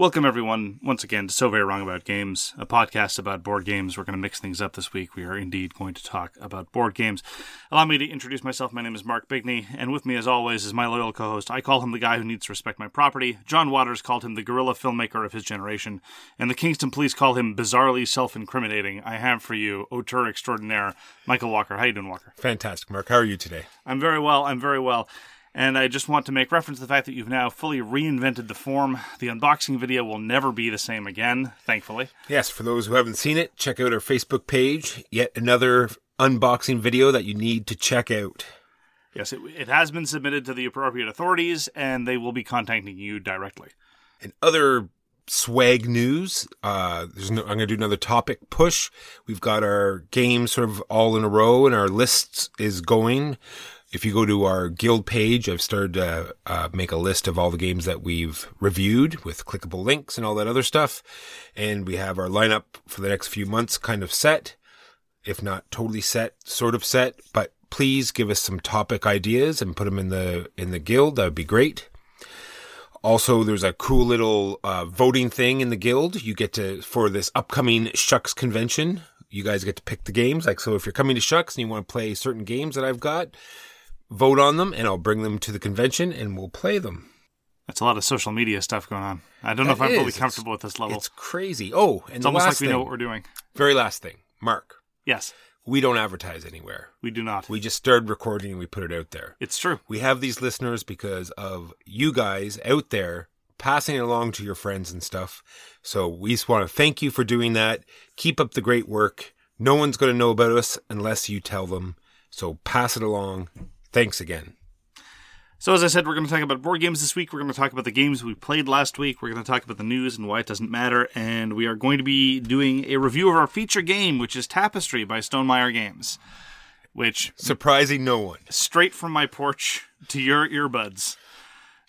Welcome, everyone, once again to So Very Wrong About Games, a podcast about board games. We're going to mix things up this week. We are indeed going to talk about board games. Allow me to introduce myself. My name is Mark Bigney, and with me, as always, is my loyal co host. I call him the guy who needs to respect my property. John Waters called him the guerrilla filmmaker of his generation, and the Kingston police call him bizarrely self incriminating. I have for you, auteur extraordinaire, Michael Walker. How you doing, Walker? Fantastic, Mark. How are you today? I'm very well. I'm very well. And I just want to make reference to the fact that you've now fully reinvented the form. The unboxing video will never be the same again, thankfully. Yes, for those who haven't seen it, check out our Facebook page. Yet another unboxing video that you need to check out. Yes, it, it has been submitted to the appropriate authorities, and they will be contacting you directly. And other swag news, uh, there's no, I'm going to do another topic push. We've got our games sort of all in a row, and our list is going. If you go to our guild page, I've started to uh, make a list of all the games that we've reviewed with clickable links and all that other stuff. And we have our lineup for the next few months kind of set, if not totally set, sort of set. But please give us some topic ideas and put them in the in the guild. That would be great. Also, there's a cool little uh, voting thing in the guild. You get to for this upcoming SHUX convention. You guys get to pick the games. Like so, if you're coming to SHUX and you want to play certain games that I've got, vote on them, and I'll bring them to the convention and we'll play them. That's a lot of social media stuff going on. I don't know if That I'm fully is. comfortable with this level. It's crazy. Oh, and It's the almost like we thing, know what we're doing. very last thing, Mark. Yes, We don't advertise anywhere. we do not. We just started recording and we put it out there. it's true. We have these listeners because of you guys out there passing it along to your friends and stuff. So we just want to thank you for doing that. Keep up the great work. No one's going to know about us unless you tell them. So pass it along. Thanks again. So, as I said, we're going to talk about board games this week. We're going to talk about the games we played last week. We're going to talk about the news and why it doesn't matter. And we are going to be doing a review of our feature game, which is Tapestry by Stonemaier Games, which Surprising no one. straight from my porch to your earbuds.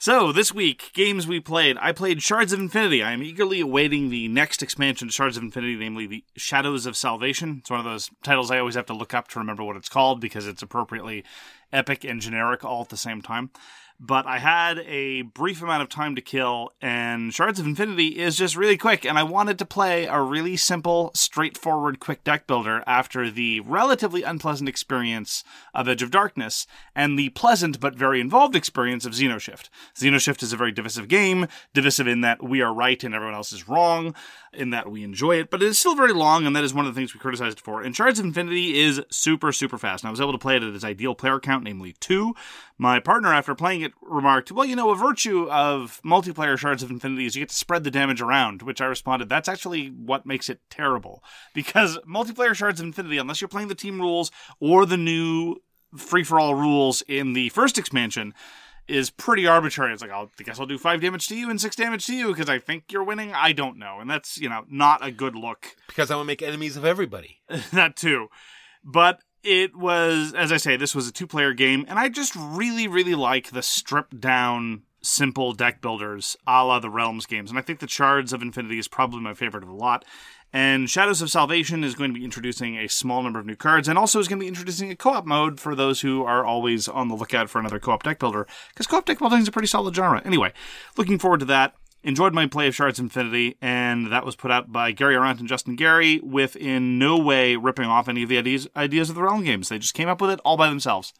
So, this week, games we played. I played Shards of Infinity. I am eagerly awaiting the next expansion to Shards of Infinity, namely the Shadows of Salvation. It's one of those titles I always have to look up to remember what it's called because it's appropriately epic and generic all at the same time. But I had a brief amount of time to kill, and Shards of Infinity is just really quick, and I wanted to play a really simple, straightforward, quick deck builder after the relatively unpleasant experience of Edge of Darkness and the pleasant but very involved experience of Xenoshift. Xenoshift is a very divisive game, divisive in that we are right and everyone else is wrong, in that we enjoy it, but it is still very long, and that is one of the things we criticized it for. And Shards of Infinity is super, super fast, and I was able to play it at its ideal player count namely two. My partner, after playing it, remarked, Well, you know, a virtue of multiplayer Shards of Infinity is you get to spread the damage around, which I responded, That's actually what makes it terrible. Because multiplayer Shards of Infinity, unless you're playing the team rules or the new free for all rules in the first expansion, is pretty arbitrary. It's like, I'll, I guess I'll do five damage to you and six damage to you because I think you're winning. I don't know. And that's, you know, not a good look Because I want to make enemies of everybody. that too. But it was, as I say, this was a two player game, and I just really, really like the stripped down, simple deck builders a la the Realms games. And I think the Shards of Infinity is probably my favorite of the lot. And Shadows of Salvation is going to be introducing a small number of new cards, and also is going to be introducing a co op mode for those who are always on the lookout for another co op deck builder, because co op deck building is a pretty solid genre. Anyway, looking forward to that enjoyed my play of Shards of Infinity, and that was put out by Gary Arant and Justin Gary, with in no way ripping off any of the ideas ideas of the Realm games. They just came up with it all by themselves.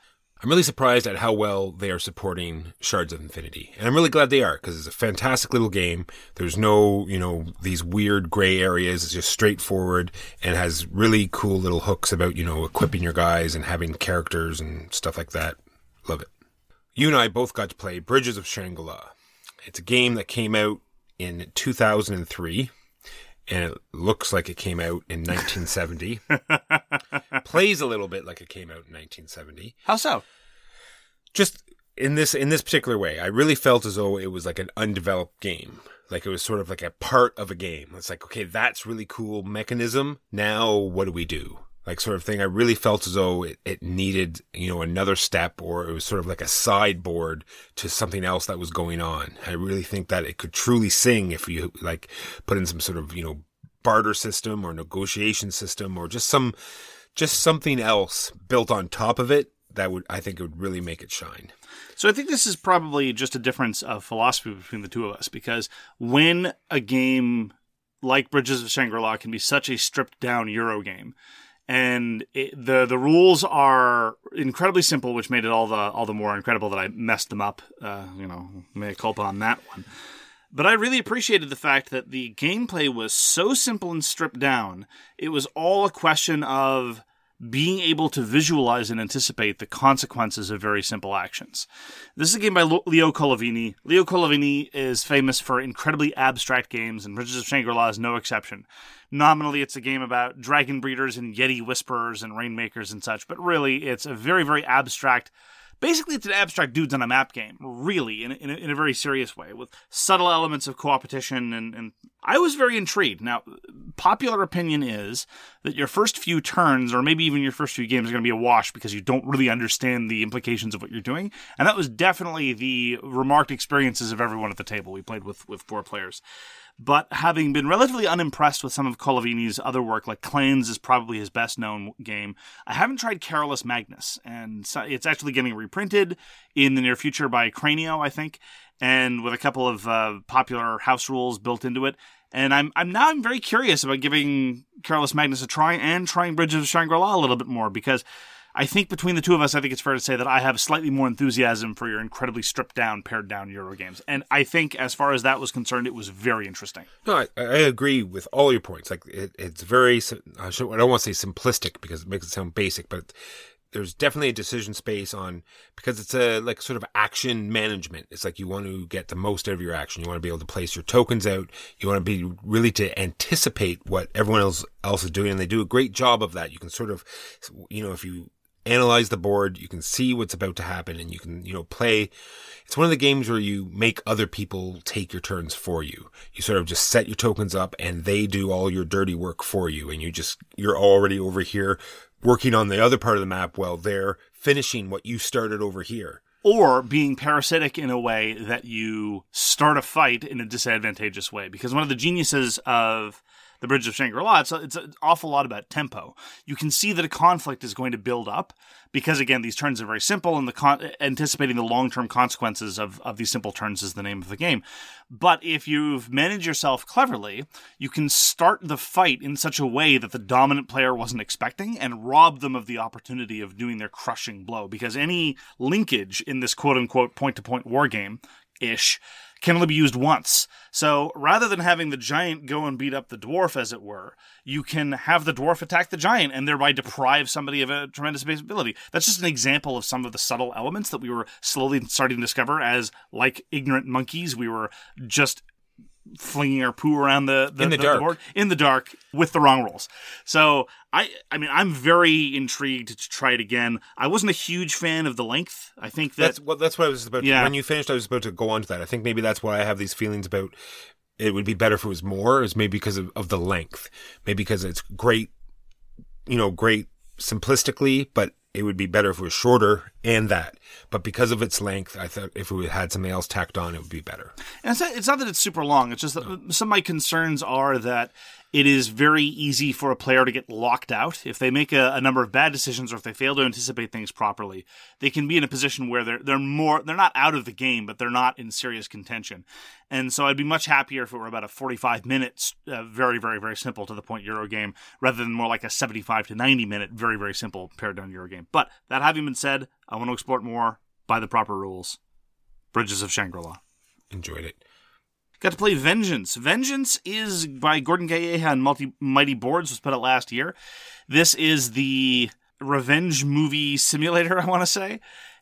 I'm really surprised at how well they are supporting Shards of Infinity. And I'm really glad they are because it's a fantastic little game. There's no, you know, these weird gray areas. It's just straightforward and has really cool little hooks about, you know, equipping your guys and having characters and stuff like that. Love it. You and I both got to play Bridges of Shangri-La. It's a game that came out in 2003 and it looks like it came out in 1970. Plays a little bit like it came out in 1970 How so? just in this in this particular way, I really felt as though it was like an undeveloped game. Like it was sort of like a part of a game. It's like, okay, that's really cool mechanism. Now what do we do? Like sort of thing. I really felt as though it, it needed, you know, another step or it was sort of like a sideboard to something else that was going on. I really think that it could truly sing if you like put in some sort of, you know, barter system or negotiation system or just some just something else built on top of it that would I think it would really make it shine. So I think this is probably just a difference of philosophy between the two of us because when a game like Bridges of Shangri-La can be such a stripped down Euro game, and it, the the rules are incredibly simple, which made it all the all the more incredible that I messed them up. Uh, you know, mea culpa on that one. But I really appreciated the fact that the gameplay was so simple and stripped down. It was all a question of being able to visualize and anticipate the consequences of very simple actions. This is a game by Leo Colovini. Leo Colovini is famous for incredibly abstract games, and Bridges of Shangri-La is no exception. Nominally, it's a game about dragon breeders and yeti whisperers and rainmakers and such, but really, it's a very, very abstract basically it's an abstract dudes on a map game really in, in, a, in a very serious way with subtle elements of competition and, and i was very intrigued. Now popular opinion is that your first few turns or maybe even your first few games are going to be a wash because you don't really understand the implications of what you're doing. And that was definitely the remarked experiences of everyone at the table. We played with with four players but having been relatively unimpressed with some of Colovini's other work, like Clans is probably his best known game, I haven't tried Carolus Magnus, and it's actually getting reprinted in the near future by Cranio, I think, and with a couple of uh, popular house rules built into it. And I'm I'm now I'm very curious about giving Carolus Magnus a try and trying Bridges of Shangri-La a little bit more because I think between the two of us, I think it's fair to say that I have slightly more enthusiasm for your incredibly stripped down, pared down Euro games. And I think, as far as that was concerned, it was very interesting. No, I, I agree with all your points. Like it, it's very, I don't want to say simplistic because it makes it sound basic, but there's definitely a decision space on because it's a like sort of action management. It's like you want to get the most out of your action. You want to be able to place your tokens out. You want to be really to anticipate what everyone else else is doing, and they do a great job of that. You can sort of, you know, if you analyze the board, you can see what's about to happen, and you can you know play. It's one of the games where you make other people take your turns for you. You sort of just set your tokens up, and they do all your dirty work for you, and you just you're already over here working on the other part of the map while they're finishing what you started over here. Or being parasitic in a way that you start a fight in a disadvantageous way. Because one of the geniuses of the Bridge of Shangri-La, it's, it's an awful lot about tempo. You can see that a conflict is going to build up because, again, these turns are very simple, and the con- anticipating the long-term consequences of, of these simple turns is the name of the game. But if you've managed yourself cleverly, you can start the fight in such a way that the dominant player wasn't expecting and rob them of the opportunity of doing their crushing blow. Because any linkage in this quote-unquote point-to-point war game ish can only be used once. So rather than having the giant go and beat up the dwarf, as it were, you can have the dwarf attack the giant and thereby deprive somebody of a tremendous ability. That's just an example of some of the subtle elements that we were slowly starting to discover as, like ignorant monkeys, we were just flinging our poo around the, the In the dark. board in the dark with the wrong rolls. So I I mean I'm very intrigued to try it again. I wasn't a huge fan of the length. I think that That's well. That's what I was about. Yeah. When you finished, I was about to go on to that. I think maybe that's why I have these feelings about. It would be better if it was more. Is maybe because of, of the length. Maybe because it's great, you know, great simplistically, but it would be better if it was shorter and that. But because of its length, I thought if we had something else tacked on, it would be better. And it's not, it's not that it's super long. It's just that some of my concerns are that it is very easy for a player to get locked out if they make a, a number of bad decisions or if they fail to anticipate things properly. They can be in a position where they're they're more they're not out of the game, but they're not in serious contention. And so I'd be much happier if it were about a 45 minutes, uh, very very very simple to the point Euro game, rather than more like a 75 to 90 minute, very very simple pared down Euro game. But that having been said, I want to explore it more by the proper rules. Bridges of Shangri-La. Enjoyed it. Got to play Vengeance. Vengeance is by Gordon Calleja and Multi Mighty Boards, was put out last year. This is the revenge movie simulator, I want to say.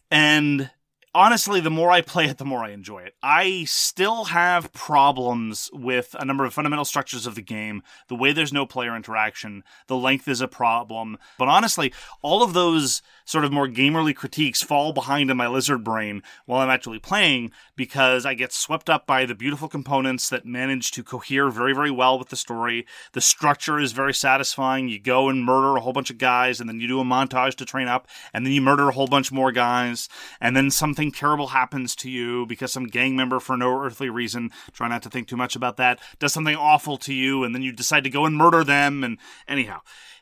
And honestly, the more I play it, the more I enjoy it. I still have problems with a number of fundamental structures of the game. The way there's no player interaction, the length is a problem. But honestly, all of those sort of more gamerly critiques fall behind in my lizard brain while I'm actually playing because I get swept up by the beautiful components that manage to cohere very, very well with the story. The structure is very satisfying. You go and murder a whole bunch of guys, and then you do a montage to train up, and then you murder a whole bunch more guys, and then something terrible happens to you because some gang member, for no earthly reason, try not to think too much about that, does something awful to you, and then you decide to go and murder them, and anyhow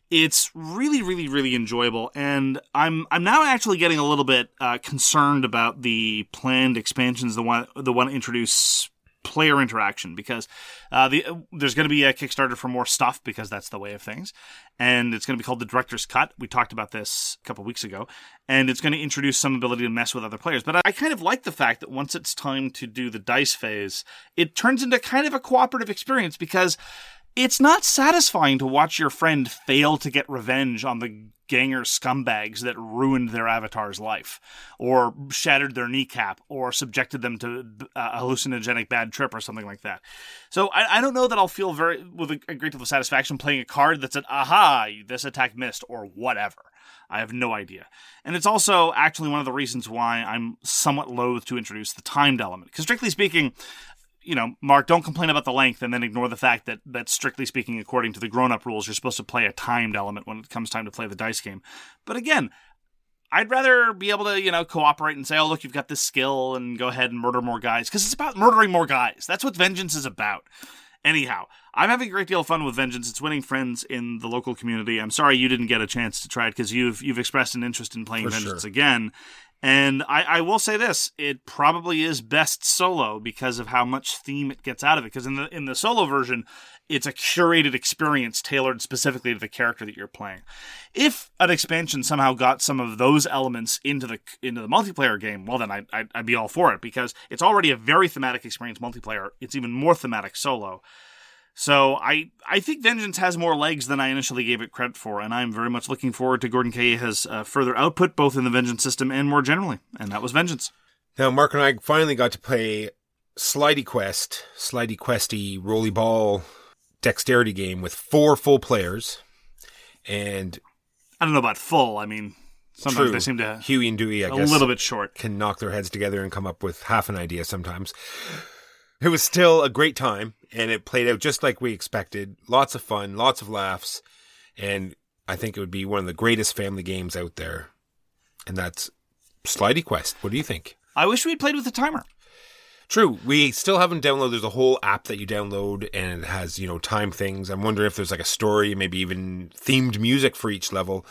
it's really really really enjoyable and i'm i'm now actually getting a little bit uh, concerned about the planned expansions the one the one introduce player interaction because uh, the there's going to be a kickstarter for more stuff because that's the way of things and it's going to be called the director's cut. We talked about this a couple weeks ago and it's going to introduce some ability to mess with other players but I kind of like the fact that once it's time to do the dice phase it turns into kind of a cooperative experience because it's not satisfying to watch your friend fail to get revenge on the ganger scumbags that ruined their avatar's life, or shattered their kneecap, or subjected them to a hallucinogenic bad trip, or something like that. So I, I don't know that I'll feel very with a, a great deal of satisfaction playing a card that said, "Aha, this attack missed," or whatever. I have no idea. And it's also actually one of the reasons why I'm somewhat loath to introduce the timed element. Because strictly speaking, you know, Mark, don't complain about the length and then ignore the fact that that strictly speaking, according to the grown-up rules, you're supposed to play a timed element when it comes time to play the dice game. But again, I'd rather be able to, you know, cooperate and say, "Oh, look, you've got this skill, and go ahead and murder more guys," because it's about murdering more guys. That's what Vengeance is about. Anyhow, I'm having a great deal of fun with Vengeance. It's winning friends in the local community. I'm sorry you didn't get a chance to try it because you've you've expressed an interest in playing For Vengeance sure. again. And I, I will say this: it probably is best solo because of how much theme it gets out of it. Because in the in the solo version, it's a curated experience tailored specifically to the character that you're playing. If an expansion somehow got some of those elements into the into the multiplayer game, well then I'd, I'd, I'd be all for it because it's already a very thematic experience multiplayer. It's even more thematic solo. So I I think Vengeance has more legs than I initially gave it credit for, and I'm very much looking forward to Gordon Calleja's uh, further output, both in the Vengeance system and more generally. And that was Vengeance. Now, Mark and I finally got to play Slidey Quest, Slidey Questy rolly ball dexterity game with four full players. And I don't know about full. I mean, sometimes true, they seem to Huey and Dewey, I guess, a little bit short. can knock their heads together and come up with half an idea sometimes. It was still a great time, and it played out just like we expected. Lots of fun, lots of laughs, and I think it would be one of the greatest family games out there. And that's Slidey Quest. What do you think? I wish we'd played with the timer. True. We still haven't downloaded. There's a whole app that you download and it has, you know, time things. I'm wondering if there's like a story, maybe even themed music for each level.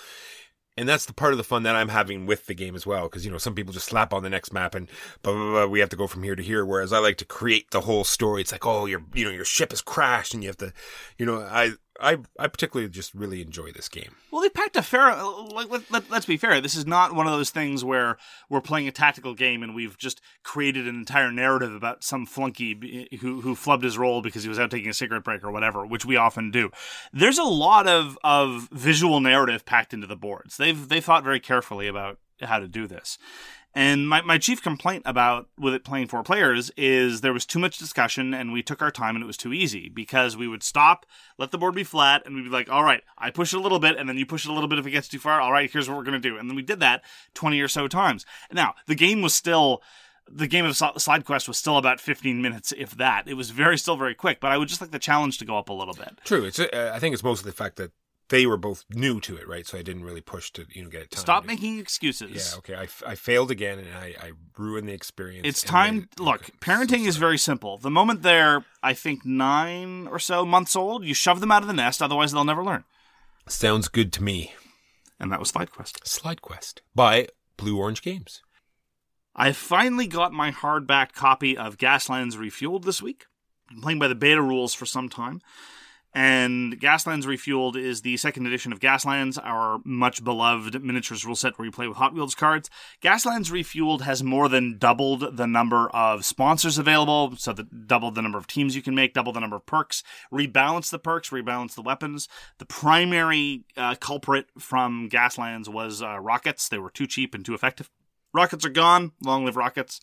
And that's the part of the fun that I'm having with the game as well. Cause, you know, some people just slap on the next map and blah, blah, blah. We have to go from here to here. Whereas I like to create the whole story. It's like, oh, your, you know, your ship has crashed and you have to, you know, I, I I particularly just really enjoy this game. Well, they packed a fair. Like, let, let, let's be fair. This is not one of those things where we're playing a tactical game and we've just created an entire narrative about some flunky who who flubbed his role because he was out taking a cigarette break or whatever, which we often do. There's a lot of of visual narrative packed into the boards. They've they thought very carefully about how to do this. And my, my chief complaint about with it playing four players is there was too much discussion and we took our time and it was too easy because we would stop, let the board be flat, and we'd be like, all right, I push it a little bit and then you push it a little bit if it gets too far. All right, here's what we're going to do. And then we did that 20 or so times. Now, the game was still. The game of Slide Quest was still about 15 minutes, if that. It was very, still very quick, but I would just like the challenge to go up a little bit. True. It's uh, I think it's mostly the fact that they were both new to it, right? So I didn't really push to you know get it. Timed. Stop making excuses. Yeah. Okay. I, I failed again, and I, I ruined the experience. It's time. it- Look, okay, parenting so is very simple. The moment they're, I think, nine or so months old, you shove them out of the nest. Otherwise, they'll never learn. sounds good to me. And that was Slide Quest. Slide Quest by Blue Orange Games. I finally got my hardback copy of Gaslands Refueled this week. Been playing by the beta rules for some time. And Gaslands Refueled is the second edition of Gaslands, our much beloved miniatures rule set where you play with Hot Wheels cards. Gaslands Refueled has more than doubled the number of sponsors available, so that doubled the number of teams you can make, doubled the number of perks, rebalance the perks, rebalance the weapons. The primary uh, culprit from Gaslands was uh, rockets. They were too cheap and too effective. Rockets are gone. Long live rockets.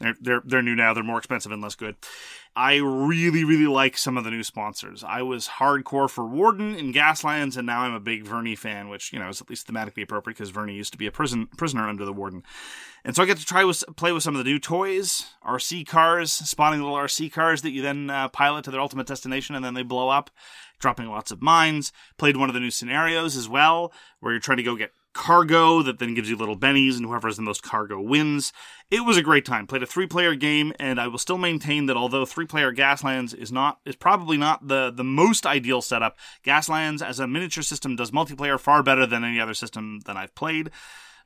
They're, they're they're new now. They're more expensive and less good. I really really like some of the new sponsors. I was hardcore for Warden in Gaslands, and now I'm a big Verney fan, which you know is at least thematically appropriate because Verney used to be a prison prisoner under the Warden, and so I get to try with play with some of the new toys, RC cars, spawning little RC cars that you then uh, pilot to their ultimate destination, and then they blow up, dropping lots of mines. Played one of the new scenarios as well, where you're trying to go get cargo that then gives you little bennies, and whoever has the most cargo wins. It was a great time. Played a three player game, and I will still maintain that although three player Gaslands is not is probably not the, the most ideal setup, Gaslands as a miniature system does multiplayer far better than any other system that I've played.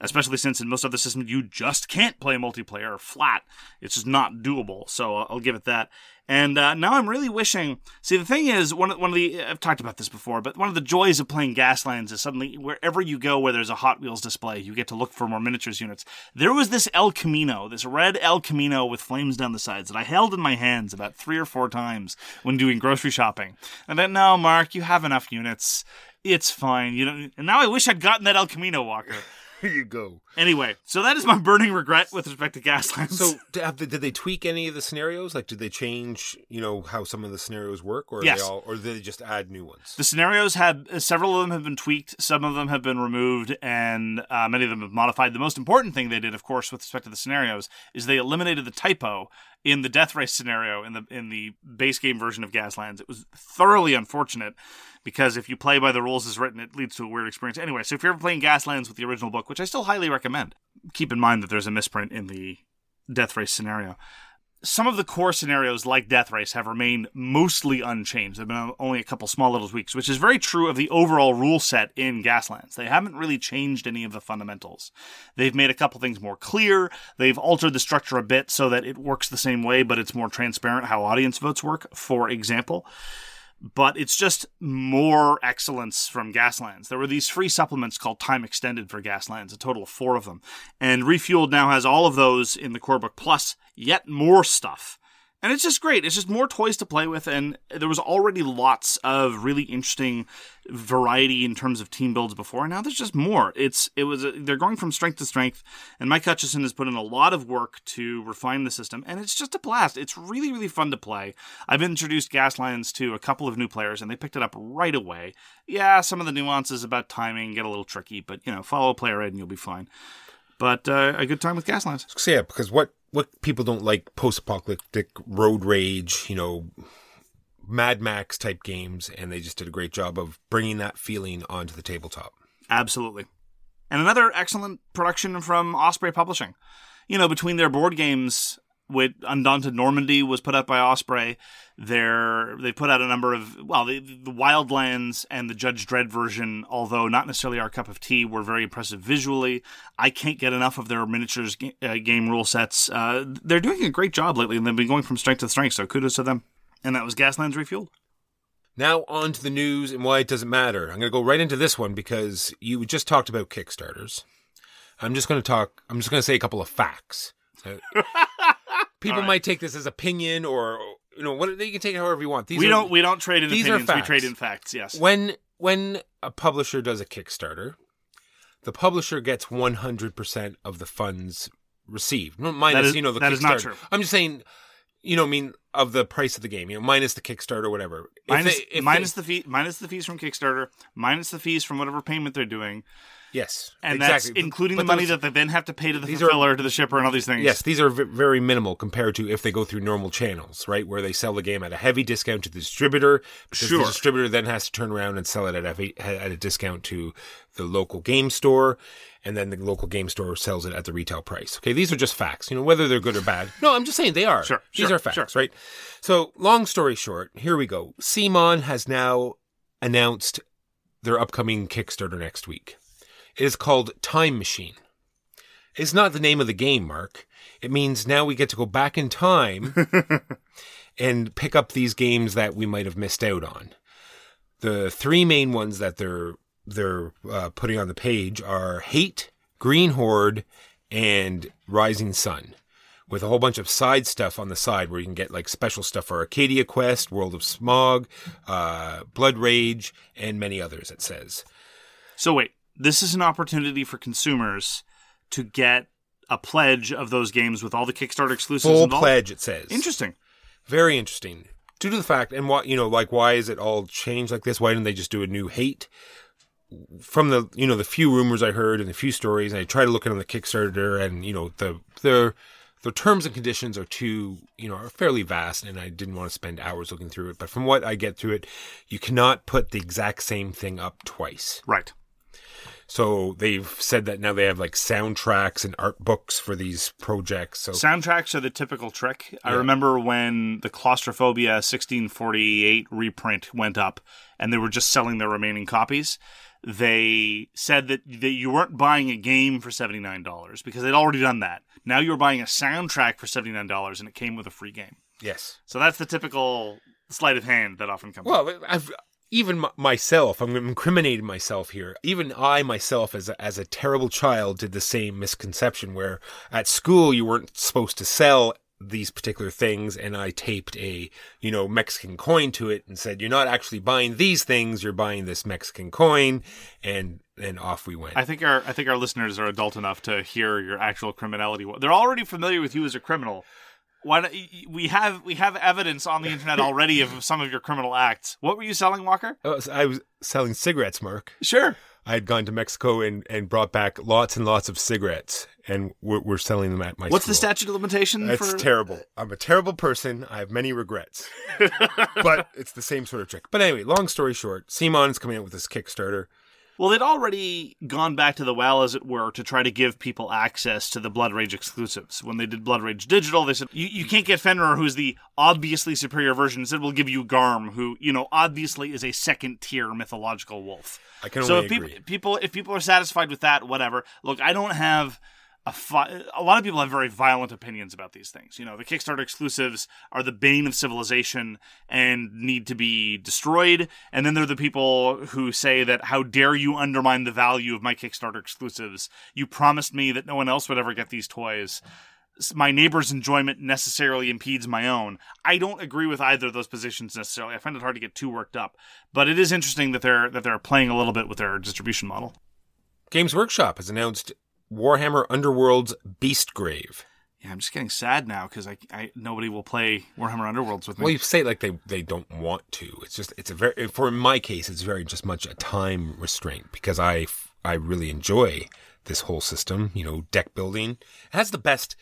Especially since in most other systems you just can't play multiplayer flat. It's just not doable. So I'll I'll give it that. And uh, now I'm really wishing. See, the thing is, one of, one of the I've talked about this before, but one of the joys of playing Gaslands is suddenly wherever you go where there's a Hot Wheels display, you get to look for more miniatures units. There was this El Camino, this red El Camino with flames down the sides that I held in my hands about three or four times when doing grocery shopping. And then, no, Mark, you have enough units. It's fine. You don't. And now I wish I'd gotten that El Camino walker. Here you go. Anyway, so that is my burning regret with respect to Gaslands. So, did, have they, did they tweak any of the scenarios? Like, did they change, you know, how some of the scenarios work, or Yes. they all, or did they just add new ones? The scenarios have several of them have been tweaked, some of them have been removed, and uh, many of them have modified. The most important thing they did, of course, with respect to the scenarios, is they eliminated the typo in the death race scenario in the in the base game version of Gaslands. It was thoroughly unfortunate because if you play by the rules as written, it leads to a weird experience. Anyway, so if you're ever playing Gaslands with the original book, which I still highly recommend, keep in mind that there's a misprint in the death race scenario some of the core scenarios like Death Race have remained mostly unchanged. There have been only a couple small little tweaks, which is very true of the overall rule set in Gaslands. They haven't really changed any of the fundamentals. They've made a couple things more clear. They've altered the structure a bit so that it works the same way, but it's more transparent how audience votes work, for example but it's just more excellence from Gaslands. There were these free supplements called Time Extended for Gaslands, a total of four of them. And Refueled now has all of those in the core book, plus yet more stuff. And it's just great. It's just more toys to play with, and there was already lots of really interesting variety in terms of team builds before. And now there's just more. It's it was they're going from strength to strength, and Mike Hutchinson has put in a lot of work to refine the system, and it's just a blast. It's really really fun to play. I've introduced Gaslands to a couple of new players, and they picked it up right away. Yeah, some of the nuances about timing get a little tricky, but you know, follow player ed and you'll be fine. But uh, a good time with Gaslands. Yeah, because what what people don't like post-apocalyptic road rage, you know, Mad Max type games, and they just did a great job of bringing that feeling onto the tabletop. Absolutely. And another excellent production from Osprey Publishing. You know, between their board games, with Undaunted Normandy was put out by Osprey. Their they put out a number of well, the, the Wildlands and the Judge Dredd version, although not necessarily our cup of tea, were very impressive visually. I can't get enough of their miniatures uh, game rule sets. Uh, they're doing a great job lately, and they've been going from strength to strength. So kudos to them. And that was Gaslands Refueled. Now on to the news and why it doesn't matter. I'm going to go right into this one because you just talked about Kickstarters. I'm just going to talk. I'm just going to say a couple of facts. So- people might take this as opinion or you know what you can take it however you want. These we are- don't we don't trade in these are opinions. We trade in facts. Yes. when when a publisher does a Kickstarter, the publisher gets 100% of the funds received. Minus, is- you know, the that Kickstarter. is not true. I'm just saying, you know, I mean, of the price of the game, you know, minus the Kickstarter, whatever. If Minus, they- minus they- the fee, minus the fees from Kickstarter, minus the fees from whatever payment they're doing, yes, and exactly. that's including But the money those- that they then have to pay to the these are- fulfiller, to the shipper, and all these things. Yes, these are v- very minimal compared to if they go through normal channels, right? Where they sell the game at a heavy discount to the distributor, because Sure. the distributor then has to turn around and sell it at a, at a discount to the local game store, and then the local game store sells it at the retail price. Okay, these are just facts. You know, whether they're good or bad. No, I'm just saying they are. Sure, These sure, are facts, sure. right? So, long story short, here we go. CMON has now announced their upcoming Kickstarter next week. It is called Time Machine. It's not the name of the game, Mark. It means now we get to go back in time and pick up these games that we might have missed out on. The three main ones that they're they're uh, putting on the page are Hate, Green Horde, and Rising Sun, with a whole bunch of side stuff on the side where you can get like special stuff for Arcadia Quest, World of Smog, uh, Blood Rage, and many others. It says. So wait, this is an opportunity for consumers to get a pledge of those games with all the Kickstarter exclusives Full involved. pledge, it says. Interesting. Very interesting. Due to the fact, and what you know, like why is it all changed like this? Why didn't they just do a new hate? From the you know the few rumors I heard and the few stories, and I tried to look in on the Kickstarter, and you know the their the terms and conditions are too you know are fairly vast, and I didn't want to spend hours looking through it. But from what I get through it, you cannot put the exact same thing up twice. Right. So they've said that now they have like soundtracks and art books for these projects. So Soundtracks are the typical trick. I remember when the Claustrophobia 1648 reprint went up and they were just selling their remaining copies. They said that, that you weren't buying a game for $79 because they'd already done that. Now you were buying a soundtrack for $79 and it came with a free game. yes, So that's the typical sleight of hand that often comes up. Well, I've even m- myself, I'm incriminating myself here. Even I myself, as a, as a terrible child, did the same misconception where at school you weren't supposed to sell these particular things, and I taped a you know Mexican coin to it and said, "You're not actually buying these things. You're buying this Mexican coin," and then off we went. I think our I think our listeners are adult enough to hear your actual criminality. They're already familiar with you as a criminal. Why don't, we have we have evidence on the internet already of some of your criminal acts. What were you selling, Walker? Oh, I was, I was selling cigarettes, Mark. Sure. I had gone to Mexico and, and brought back lots and lots of cigarettes, and we're, we're selling them at my. What's the statute of limitation That's for terrible. I'm a terrible person. I have many regrets. but it's the same sort of trick. But anyway, long story short, CMON's coming out with this Kickstarter. Well, they'd already gone back to the well, as it were, to try to give people access to the Blood Rage exclusives. When they did Blood Rage Digital, they said, you, you can't get Fenrir, who's the obviously superior version. Instead, we'll give you Garm, who, you know, obviously is a second tier mythological wolf. I can so if people, agree. people, if people are satisfied with that, whatever. Look, I don't have a fi- a lot of people have very violent opinions about these things. You know, the Kickstarter exclusives are the bane of civilization and need to be destroyed. And then there are the people who say that how dare you undermine the value of my Kickstarter exclusives? You promised me that no one else would ever get these toys. My neighbor's enjoyment necessarily impedes my own. I don't agree with either of those positions necessarily. I find it hard to get too worked up, but it is interesting that they're that they're playing a little bit with their distribution model. Games Workshop has announced Warhammer Underworld's Beastgrave. Yeah, I'm just getting sad now because I, I nobody will play Warhammer Underworlds with me. Well, you say like they, they don't want to. It's just it's a very for my case it's very just much a time restraint because I I really enjoy this whole system. You know, deck building it has the best.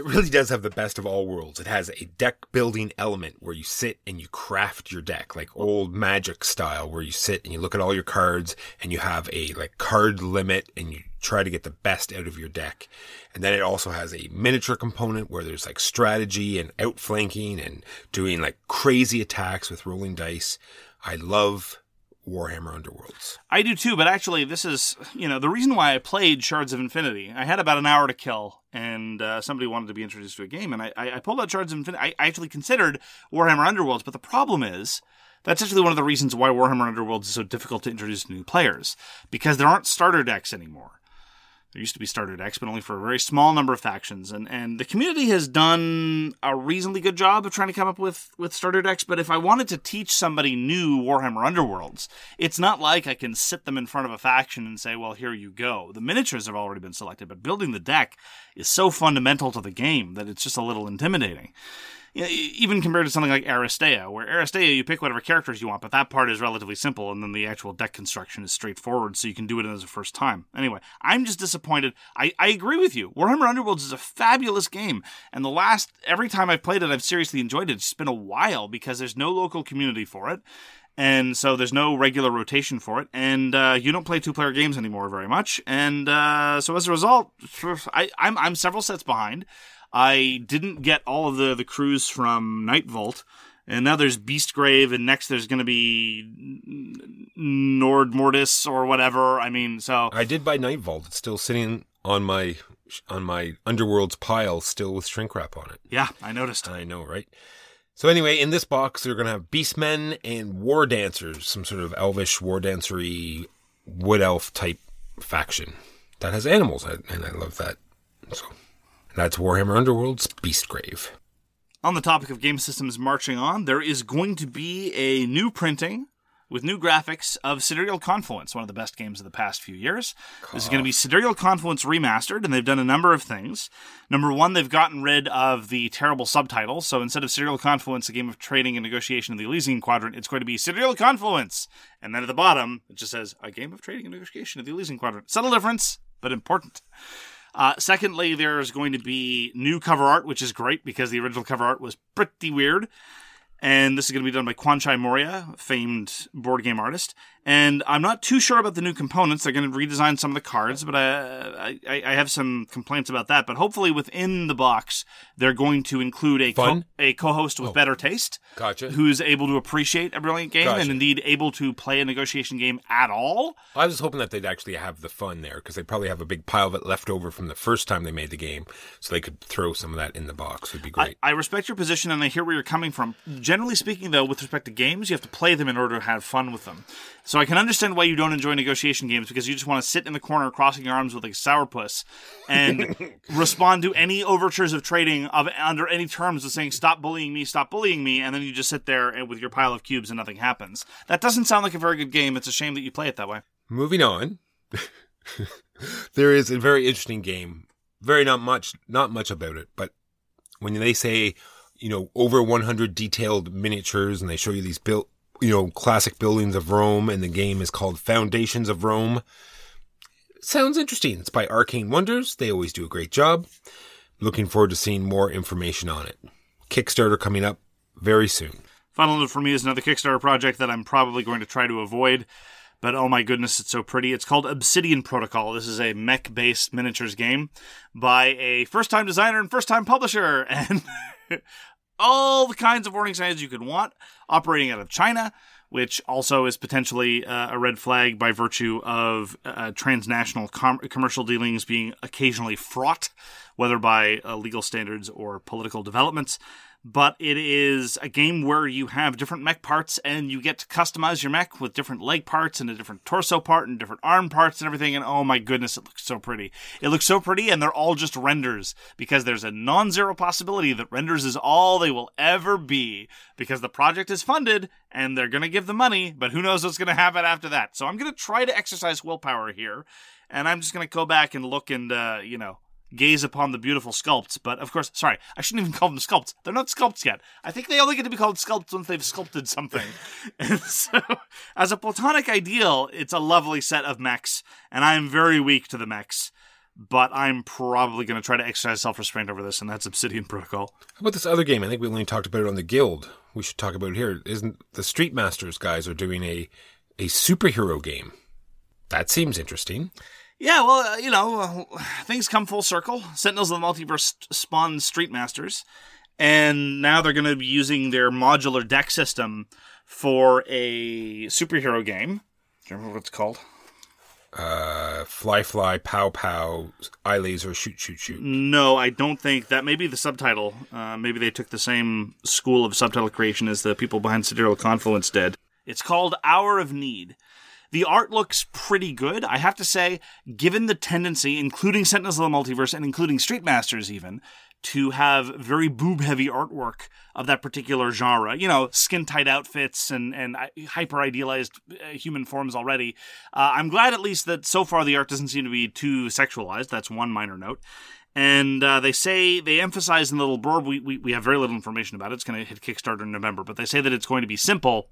It really does have the best of all worlds. It has a deck building element where you sit and you craft your deck, like old magic style, where you sit and you look at all your cards and you have a like card limit and you try to get the best out of your deck. And then it also has a miniature component where there's like strategy and outflanking and doing like crazy attacks with rolling dice. I love Warhammer Underworlds. I do too, but actually, this is you know the reason why I played Shards of Infinity. I had about an hour to kill, and uh, somebody wanted to be introduced to a game, and I, I, I pulled out Shards of Infinity. I, I actually considered Warhammer Underworlds, but the problem is that's actually one of the reasons why Warhammer Underworlds is so difficult to introduce to new players because there aren't starter decks anymore. There used to be starter decks, but only for a very small number of factions, and and the community has done a reasonably good job of trying to come up with with starter decks. But if I wanted to teach somebody new Warhammer Underworlds, it's not like I can sit them in front of a faction and say, "Well, here you go." The miniatures have already been selected, but building the deck is so fundamental to the game that it's just a little intimidating you know, even compared to something like Aristeia, where Aristeia you pick whatever characters you want, but that part is relatively simple, and then the actual deck construction is straightforward, so you can do it as a first time. Anyway, I'm just disappointed. I, I agree with you. Warhammer Underworlds is a fabulous game, and the last every time I've played it, I've seriously enjoyed it. It's been a while because there's no local community for it. And so there's no regular rotation for it, and uh, you don't play two-player games anymore very much, and uh, so as a result, I, I'm I'm several sets behind. I didn't get all of the the crews from Night Vault, and now there's Beastgrave, and next there's going to be Nord Mortis or whatever. I mean, so I did buy Night Vault. It's still sitting on my on my Underworlds pile, still with shrink wrap on it. yeah, I noticed. I know, right? So anyway, in this box, they're going to have Beastmen and War Dancers, some sort of elvish war dancery wood elf type faction that has animals, and I love that. So that's Warhammer Underworld's Beastgrave. On the topic of game systems marching on, there is going to be a new printing with new graphics of Sidereal Confluence, one of the best games of the past few years. This is going to be Sidereal Confluence remastered, and they've done a number of things. Number one, they've gotten rid of the terrible subtitles. So instead of Sidereal Confluence, a game of trading and negotiation in the Elysian Quadrant, it's going to be Sidereal Confluence. And then at the bottom, it just says, a game of trading and negotiation in the Elysian Quadrant. Subtle difference, but important. Uh, secondly, there's going to be new cover art, which is great because the original cover art was pretty weird. And this is going to be done by Quan Kwanchai Moriya, famed board game artist. And I'm not too sure about the new components. They're going to redesign some of the cards, but I, I, I have some complaints about that. But hopefully, within the box, they're going to include a co- a co-host with oh. better taste, Gotcha. who's able to appreciate a brilliant game Gotcha. and indeed able to play a negotiation game at all. I was hoping that they'd actually have the fun there because they probably have a big pile of it left over from the first time they made the game, so they could throw some of that in the box. Would be I, great. I respect your position and I hear where you're coming from. Generally speaking, though, with respect to games, you have to play them in order to have fun with them. So I can understand why you don't enjoy negotiation games because you just want to sit in the corner crossing your arms with like sourpuss and respond to any overtures of trading of under any terms of saying stop bullying me, stop bullying me, and then you just sit there and with your pile of cubes and nothing happens. That doesn't sound like a very good game. It's a shame that you play it that way. Moving on, there is a very interesting game. Very not much, not much about it, but when they say, you know, over 100 detailed miniatures, and they show you these built, you know, classic buildings of Rome, and the game is called Foundations of Rome. Sounds interesting. It's by Arcane Wonders. They always do a great job. Looking forward to seeing more information on it. Kickstarter coming up very soon. Final Note for me is another Kickstarter project that I'm probably going to try to avoid. But oh my goodness, it's so pretty. It's called Obsidian Protocol. This is a mech based miniatures game by a first time designer and first time publisher. And all the kinds of warning signs you could want operating out of China, which also is potentially uh, a red flag by virtue of uh, transnational com- commercial dealings being occasionally fraught, whether by uh, legal standards or political developments. But it is a game where you have different mech parts and you get to customize your mech with different leg parts and a different torso part and different arm parts and everything. And oh my goodness, it looks so pretty. It looks so pretty and they're all just renders because there's a non zero possibility that renders is all they will ever be because the project is funded and they're going to give the money, but who knows what's going to happen after that. So I'm going to try to exercise willpower here and I'm just going to go back and look and, uh, you know, gaze upon the beautiful sculpts. But of course, sorry, I shouldn't even call them sculpts. They're not sculpts yet. I think they only get to be called sculpts once they've sculpted something. and so, as a platonic ideal, it's a lovely set of mechs, and I am very weak to the mechs. But I'm probably going to try to exercise self restraint over this, and that's Obsidian Protocol. How about this other game? I think we only talked about it on the Guild. We should talk about it here. Isn't the Street Masters guys are doing a a superhero game? That seems interesting. Yeah, well, uh, you know, uh, things come full circle. Sentinels of the Multiverse spawned Street Masters, and now they're going to be using their modular deck system for a superhero game. Do you remember what it's called? Uh, fly, fly, pow, pow, eye laser, shoot, shoot, shoot. No, I don't think that. Maybe the subtitle. Uh, maybe they took the same school of subtitle creation as the people behind Sidereal Confluence did. It's called Hour of Need. The art looks pretty good. I have to say, given the tendency, including Sentinels of the Multiverse and including Street Masters even, to have very boob heavy artwork of that particular genre. You know, skin tight outfits and, and hyper idealized uh, human forms already. Uh, I'm glad at least that so far the art doesn't seem to be too sexualized. That's one minor note. And uh, they say, they emphasize in the little blurb, we, we, we have very little information about it. It's going to hit Kickstarter in November, but they say that it's going to be simple.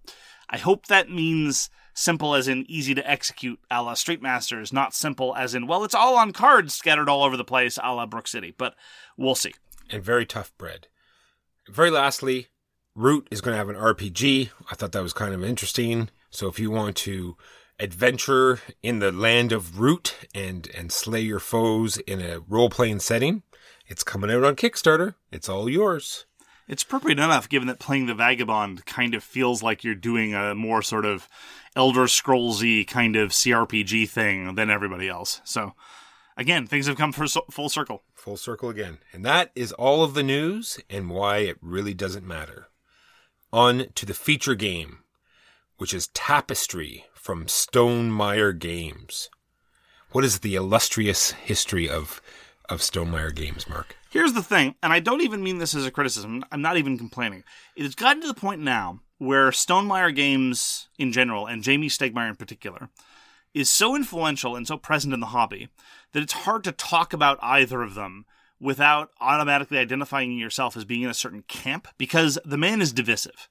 I hope that means simple as in easy to execute a la Street Masters, not simple as in, well, it's all on cards scattered all over the place a la Brook City, but we'll see. And very tough bread. Very lastly, Root is going to have an RPG. I thought that was kind of interesting. So if you want to adventure in the land of Root and, and slay your foes in a role playing setting, it's coming out on Kickstarter. It's all yours. It's appropriate enough given that playing the Vagabond kind of feels like you're doing a more sort of Elder Scrollsy kind of CRPG thing than everybody else. So, again, things have come for full circle. Full circle again. And that is all of the news and why it really doesn't matter. On to the feature game, which is Tapestry from Stonemaier Games. What is the illustrious history of of Stonemaier Games, Mark? Here's the thing, and I don't even mean this as a criticism. I'm not even complaining. It has gotten to the point now where Stonemaier Games in general, and Jamey Stegmaier in particular, is so influential and so present in the hobby that it's hard to talk about either of them without automatically identifying yourself as being in a certain camp because the man is divisive.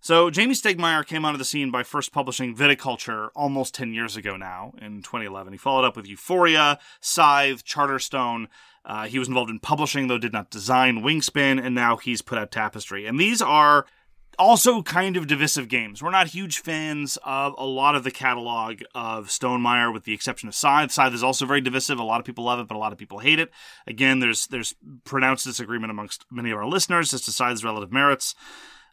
So, Jamey Stegmaier came onto the scene by first publishing Viticulture almost 10 years ago now, in 2011. He followed up with Euphoria, Scythe, Charterstone. Uh, he was involved in publishing, though did not design Wingspan, and now he's put out Tapestry. And these are also kind of divisive games. We're not huge fans of a lot of the catalog of Stonemaier, with the exception of Scythe. Scythe is also very divisive. A lot of people love it, but a lot of people hate it. Again, there's there's pronounced disagreement amongst many of our listeners as to Scythe's relative merits.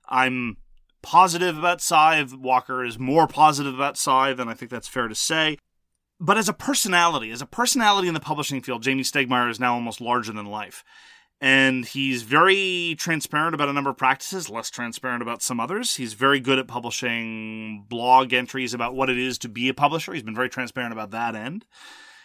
I'm positive about Scythe. Walker is more positive about Scythe, and I think that's fair to say. But as a personality, as a personality in the publishing field, Jamey Stegmaier is now almost larger than life. And he's very transparent about a number of practices, less transparent about some others. He's very good at publishing blog entries about what it is to be a publisher. He's been very transparent about that end.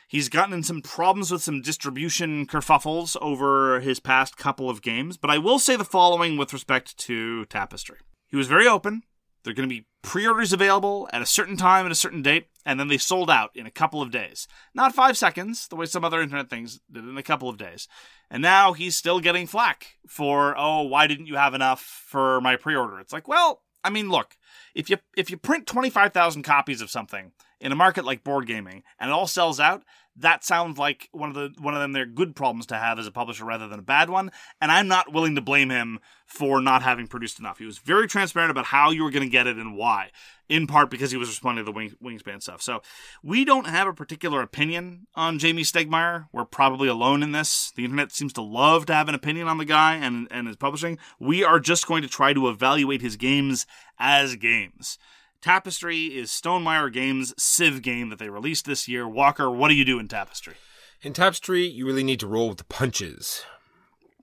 He's gotten in some problems with some distribution kerfuffles over his past couple of games, but I will say the following with respect to Tapestry. He was very open. They're going to be pre orders available at a certain time at a certain date, and then they sold out in a couple of days. Not five seconds, the way some other internet things did in a couple of days. And now he's still getting flack for, oh, why didn't you have enough for my pre order? It's like, well, I mean, look, if you if you print 25,000 copies of something in a market like board gaming and it all sells out, that sounds like one of the one of them they're good problems to have as a publisher rather than a bad one. And i'm not willing to blame him for not having produced enough. He was very transparent about how you were going to get it and why in part because he was responding to the wing, wingspan stuff. So we don't have a particular opinion on jamey stegmaier we're probably alone in this. The internet seems to love to have an opinion on the guy and, and his publishing. We are just going to try to evaluate his games as games Tapestry is Stonemaier Games' Civ game that they released this year. Walker, what do you do in Tapestry? In Tapestry, you really need to roll with the punches.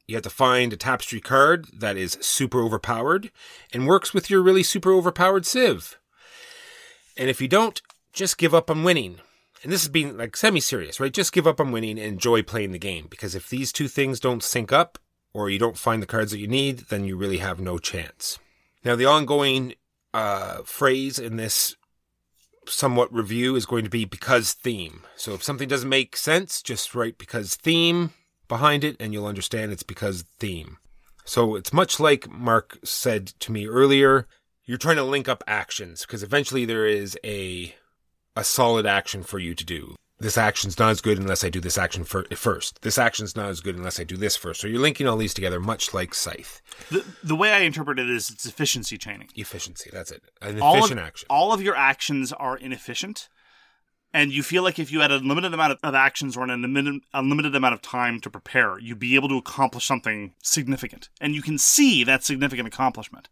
You have to find a Tapestry card that is super overpowered and works with your really super overpowered Civ. And if you don't, just give up on winning. And this is being like semi serious, right? Just give up on winning and enjoy playing the game. Because if these two things don't sync up, or you don't find the cards that you need, then you really have no chance. Now, the ongoing uh, phrase in this somewhat review is going to be because theme. So if something doesn't make sense, just write because theme behind it and you'll understand it's because theme. So it's much like Mark said to me earlier, you're trying to link up actions because eventually there is a a solid action for you to do this action's not as good unless I do this action fir- first. This action's not as good unless I do this first. So you're linking all these together, much like Scythe. The, the way I interpret it is it's efficiency chaining. Efficiency, that's it. An All efficient of, action. all of your actions are inefficient, and you feel like if you had a limited amount of, of actions or an unlimited, unlimited amount of time to prepare, you'd be able to accomplish something significant. And you can see that significant accomplishment.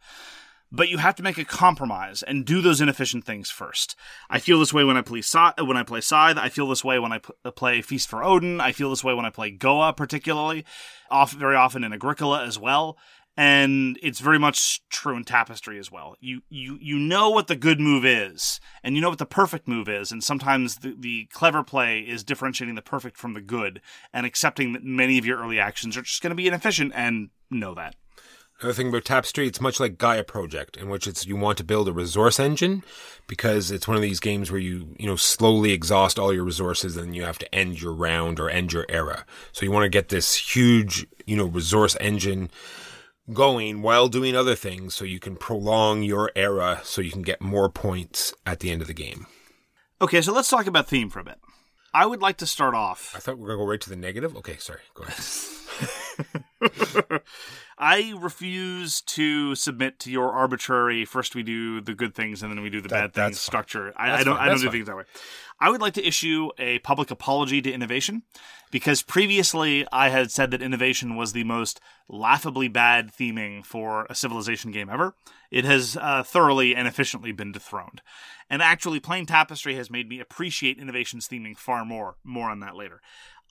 But you have to make a compromise and do those inefficient things first. I feel this way when I play Scythe, when I play Scythe. I feel this way when I p- uh, play Feast for Odin. I feel this way when I play Goa, particularly, off very often in Agricola as well. And it's very much true in Tapestry as well. You you you know what the good move is, and you know what the perfect move is, and sometimes the, the clever play is differentiating the perfect from the good, and accepting that many of your early actions are just going to be inefficient, and know that. Another thing about Tapestry, it's much like Gaia Project, in which it's you want to build a resource engine because it's one of these games where you you know slowly exhaust all your resources and you have to end your round or end your era. So you want to get this huge you know resource engine going while doing other things so you can prolong your era so you can get more points at the end of the game. Okay, so let's talk about theme for a bit. I would like to start off I thought we were gonna go right to the negative. Okay, sorry. Go ahead. I refuse to submit to your arbitrary first we do the good things and then we do the That- bad things fine. structure. I, I don't. I don't do fine. things that way. I would like to issue a public apology to innovation because previously I had said that innovation was the most laughably bad theming for a civilization game ever. It has uh, thoroughly and efficiently been dethroned. And actually playing Tapestry has made me appreciate innovation's theming far more. More on that later.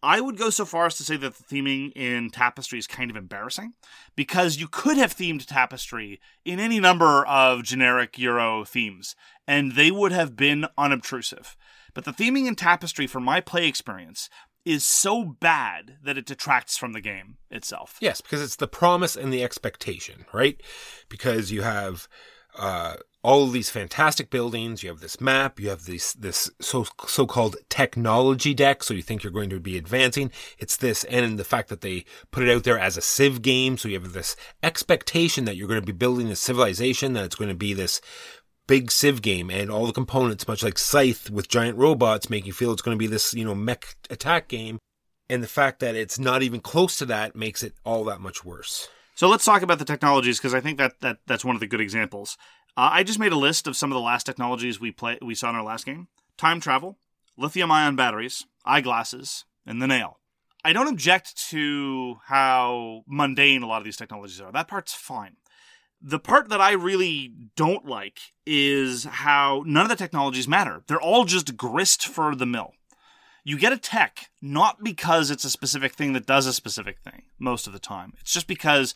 I would go so far as to say that the theming in Tapestry is kind of embarrassing because you could have themed Tapestry in any number of generic Euro themes, and they would have been unobtrusive. But the theming in Tapestry, from my play experience, is so bad that it detracts from the game itself. Yes, because it's the promise and the expectation, right? Because you have uh, all of these fantastic buildings, you have this map, you have this this so so called technology deck, so you think you're going to be advancing. It's this, and the fact that they put it out there as a Civ game, so you have this expectation that you're going to be building a civilization, that it's going to be this big Civ game, and all the components, much like Scythe with giant robots, make you feel it's going to be this you know mech attack game. And the fact that it's not even close to that makes it all that much worse. So let's talk about the technologies because I think that, that that's one of the good examples. Uh, I just made a list of some of the last technologies we play we saw in our last game: time travel, lithium-ion batteries, eyeglasses, and the nail. I don't object to how mundane a lot of these technologies are. That part's fine. The part that I really don't like is how none of the technologies matter. They're all just grist for the mill you get a tech not because it's a specific thing that does a specific thing most of the time. It's just because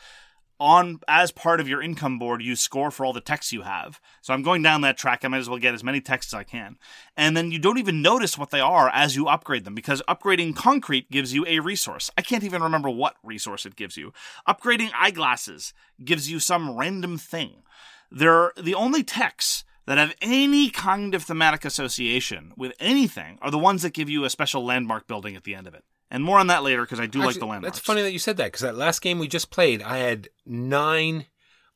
on as part of your income board you score for all the texts you have. So I'm going down that track. I might as well get as many texts as I can. And then you don't even notice what they are as you upgrade them because upgrading concrete gives you a resource. I can't even remember what resource it gives you. Upgrading eyeglasses gives you some random thing. They're the only texts that have any kind of thematic association with anything are the ones that give you a special landmark building at the end of it. And more on that later because I do like the landmarks. That's funny that you said that because that last game we just played, I had nine,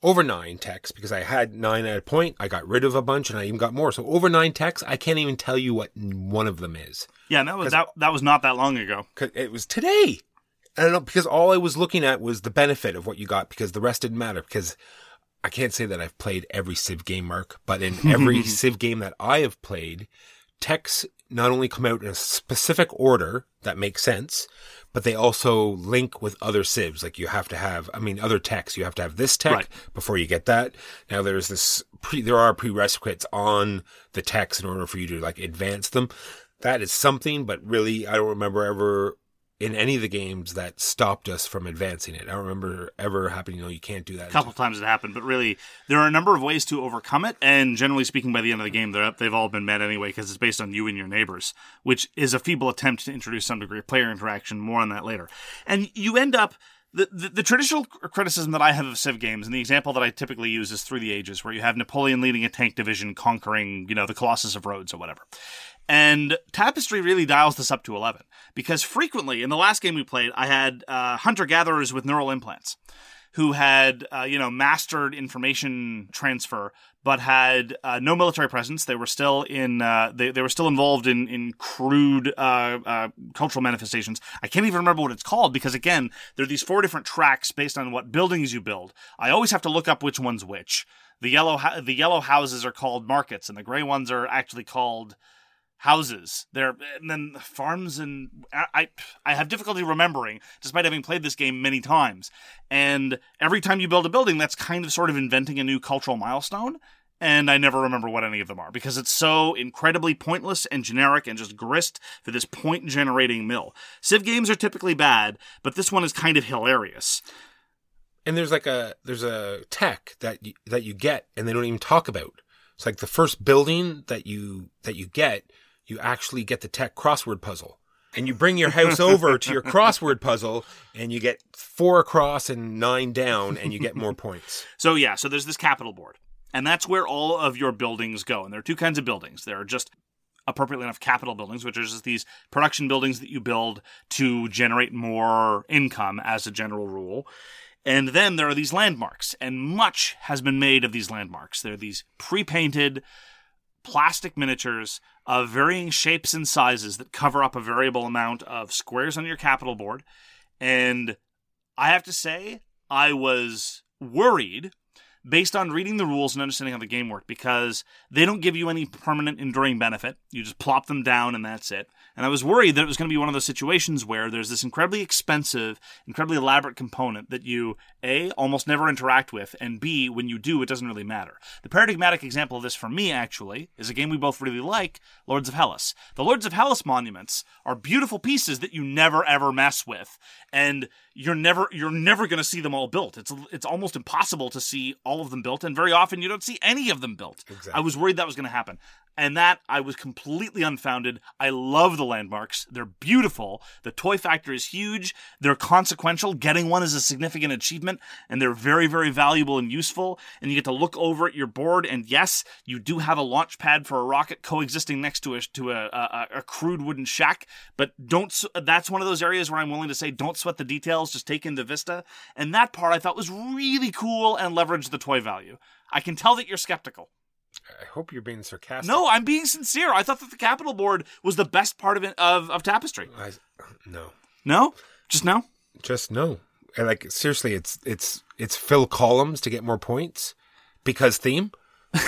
over nine techs because I had nine at a point. I got rid of a bunch and I even got more. So over nine techs, I can't even tell you what one of them is. Yeah, that was that, that was not that long ago. it was today. I don't know because all I was looking at was the benefit of what you got because the rest didn't matter because I can't say that I've played every Civ game, Mark, but in every Civ game that I have played, techs not only come out in a specific order that makes sense, but they also link with other civs. Like you have to have, I mean, other techs. You have to have this tech Right. before you get that. Now there's this pre, there are prerequisites on the techs in order for you to like advance them. That is something, but really, I don't remember ever in any of the games that stopped us from advancing it. I don't remember ever happening. No, you can't do that. A couple times it happened, but really, there are a number of ways to overcome it. And generally speaking, by the end of the game, they're, they've all been met anyway because it's based on you and your neighbors, which is a feeble attempt to introduce some degree of player interaction. More on that later. And you end up. The, the, the traditional criticism that I have of Civ games, and the example that I typically use is Through the Ages, where you have Napoleon leading a tank division conquering, you know, the Colossus of Rhodes or whatever. And Tapestry really dials this up to 11 because frequently in the last game we played, I had uh, hunter gatherers with neural implants who had, uh, you know, mastered information transfer, but had uh, no military presence. They were still in, uh, they, they were still involved in, in crude uh, uh, cultural manifestations. I can't even remember what it's called because, again, there are these four different tracks based on what buildings you build. I always have to look up which one's which. The yellow, the yellow houses are called markets, and the gray ones are actually called houses. There and then farms and I, I have difficulty remembering despite having played this game many times. And every time you build a building that's kind of sort of inventing a new cultural milestone. And i never remember what any of them are because it's so incredibly pointless and generic and just grist for this point generating mill. Civ games are typically bad but this one is kind of hilarious. And there's like a there's a tech that you, that you get and they don't even talk about. It's like the first building that you that you get, you actually get the tech crossword puzzle. And you bring your house over to your crossword puzzle and you get four across and nine down and you get more points. So yeah, so there's this capital board, and that's where all of your buildings go. And there are two kinds of buildings. There are just appropriately enough capital buildings, which are just these production buildings that you build to generate more income as a general rule. And then there are these landmarks, and much has been made of these landmarks. They're these pre-painted plastic miniatures of varying shapes and sizes that cover up a variable amount of squares on your capital board. And I have to say, I was worried based on reading the rules and understanding how the game worked because they don't give you any permanent enduring benefit. You just plop them down and that's it. And I was worried that it was going to be one of those situations where there's this incredibly expensive, incredibly elaborate component that you A, almost never interact with, and B, when you do, it doesn't really matter. The paradigmatic example of this for me, actually, is a game we both really like, Lords of Hellas. The Lords of Hellas monuments are beautiful pieces that you never ever mess with. And you're never you're never going to see them all built. It's it's almost impossible to see of them built, and very often you don't see any of them built. Exactly. I was worried that was going to happen, and that I was completely unfounded. I love the landmarks; they're beautiful. The toy factor is huge. They're consequential. Getting one is a significant achievement, and they're very very valuable and useful. And you get to look over at your board, and yes, you do have a launch pad for a rocket coexisting next to a to a, a, a crude wooden shack. But don't. That's one of those areas where I'm willing to say, don't sweat the details. Just take in the vista. And that part I thought was really cool and leveraged the toy value. I can tell that you're skeptical. I hope you're being sarcastic. No, I'm being sincere. I thought that the capital board was the best part of it, of, of Tapestry. I, no. No, just no. Just no. And like seriously, it's it's it's fill columns to get more points because theme.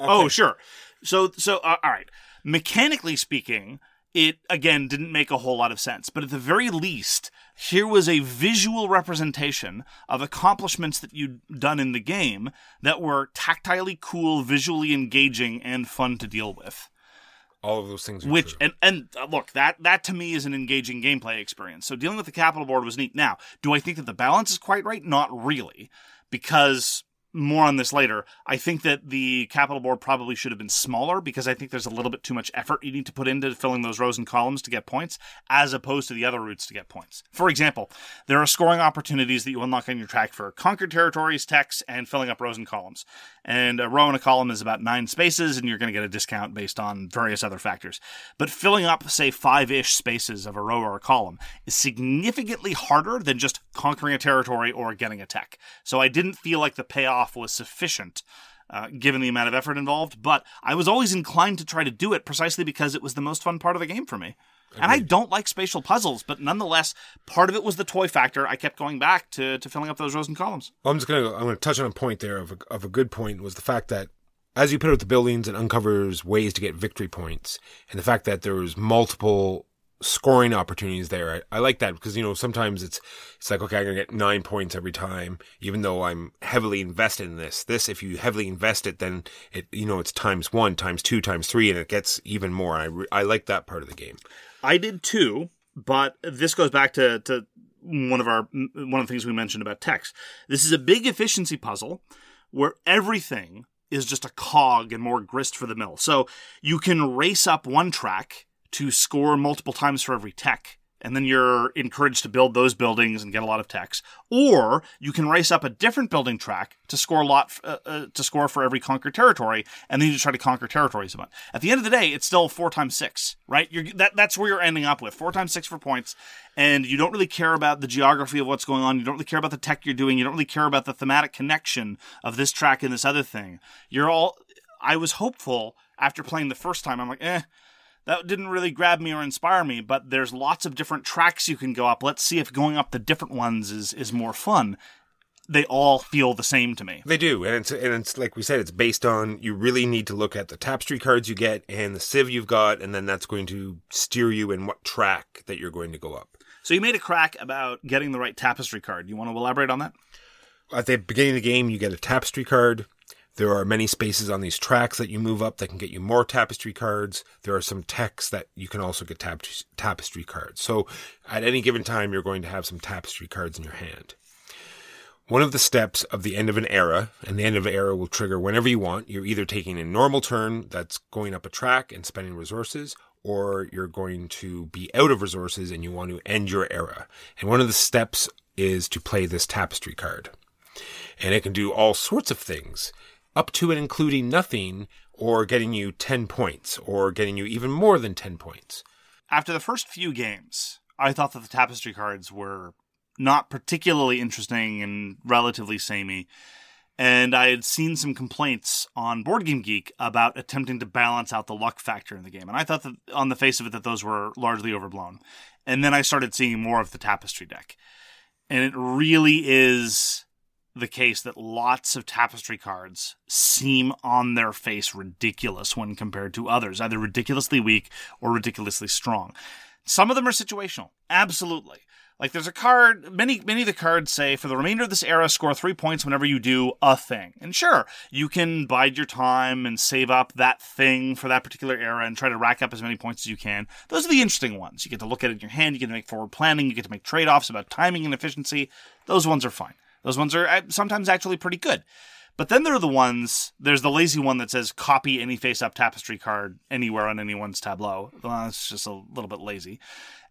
Oh, sure. So, so uh, all right. Mechanically speaking, it again didn't make a whole lot of sense. But at the very least, here was a visual representation of accomplishments that you'd done in the game that were tactilely cool, visually engaging, and fun to deal with. All of those things. Which true. and and uh, look that that to me is an engaging gameplay experience. So dealing with the capital board was neat. Now, do I think that the balance is quite right? Not really, because more on this later. I think that the capital board probably should have been smaller because I think there's a little bit too much effort you need to put into filling those rows and columns to get points, as opposed to the other routes to get points. For example, there are scoring opportunities that you unlock on your track for conquered territories, techs, and filling up rows and columns. And a row and a column is about nine spaces, and you're going to get a discount based on various other factors. But filling up, say, five ish spaces of a row or a column is significantly harder than just conquering a territory or getting a tech. So I didn't feel like the payoff was sufficient. Uh, given the amount of effort involved, but I was always inclined to try to do it precisely because it was the most fun part of the game for me. And I don't like spatial puzzles, but nonetheless, part of it was the toy factor. I kept going back to, to filling up those rows and columns. I'm just gonna I'm gonna touch on a point there of a, of a good point was the fact that as you put out the buildings, it uncovers ways to get victory points, and the fact that there was multiple scoring opportunities there. I, I like that because you know sometimes it's it's like okay, I'm gonna get nine points every time, even though I'm heavily invested in this. This, if you heavily invest it, then it you know it's times one, times two, times three, and it gets even more. I I like that part of the game. I did too, but this goes back to, to one of our one of the things we mentioned about text. This is a big efficiency puzzle where everything is just a cog and more grist for the mill. So you can race up one track to score multiple times for every tech. And then you're encouraged to build those buildings and get a lot of techs, or you can race up a different building track to score a lot uh, uh, to score for every conquered territory, and then you try to conquer territories a. At the end of the day, it's still four times six, right? You're, that that's where you're ending up with four times six for points, and you don't really care about the geography of what's going on. You don't really care about the tech you're doing. You don't really care about the thematic connection of this track and this other thing. You're all. I was hopeful after playing the first time. I'm like, eh that didn't really grab me or inspire me, but there's lots of different tracks you can go up. Let's see if going up the different ones is, is more fun. they all feel the same to me. They do, and it's and it's like we said, it's based on you really need to look at the tapestry cards you get and the civ you've got, and then that's going to steer you in what track that you're going to go up. So you made a crack about getting the right tapestry card. You want to elaborate on that? At the beginning of the game, you get a tapestry card. There are many spaces on these tracks that you move up that can get you more tapestry cards. There are some techs that you can also get tap- tapestry cards. So at any given time, you're going to have some tapestry cards in your hand. One of the steps of the end of an era, and the end of an era will trigger whenever you want. You're either taking a normal turn that's going up a track and spending resources, or you're going to be out of resources and you want to end your era. And one of the steps is to play this tapestry card. And it can do all sorts of things, up to and including nothing, or getting you 10 points, or getting you even more than 10 points. After the first few games, I thought that the tapestry cards were not particularly interesting and relatively samey. And I had seen some complaints on Board Game Geek about attempting to balance out the luck factor in the game. And I thought that on the face of it that those were largely overblown. And then I started seeing more of the tapestry deck. And it really is the case that lots of tapestry cards seem on their face ridiculous when compared to others, either ridiculously weak or ridiculously strong. Some of them are situational, absolutely. Like there's a card, many many of the cards say for the remainder of this era, score three points whenever you do a thing. And sure, you can bide your time and save up that thing for that particular era and try to rack up as many points as you can. Those are the interesting ones. You get to look at it in your hand, you get to make forward planning, you get to make trade offs about timing and efficiency. Those ones are fine. Those ones are uh, sometimes actually pretty good. But then there are the ones, there's the lazy one that says copy any face up tapestry card anywhere on anyone's tableau. Well, that's just a little bit lazy.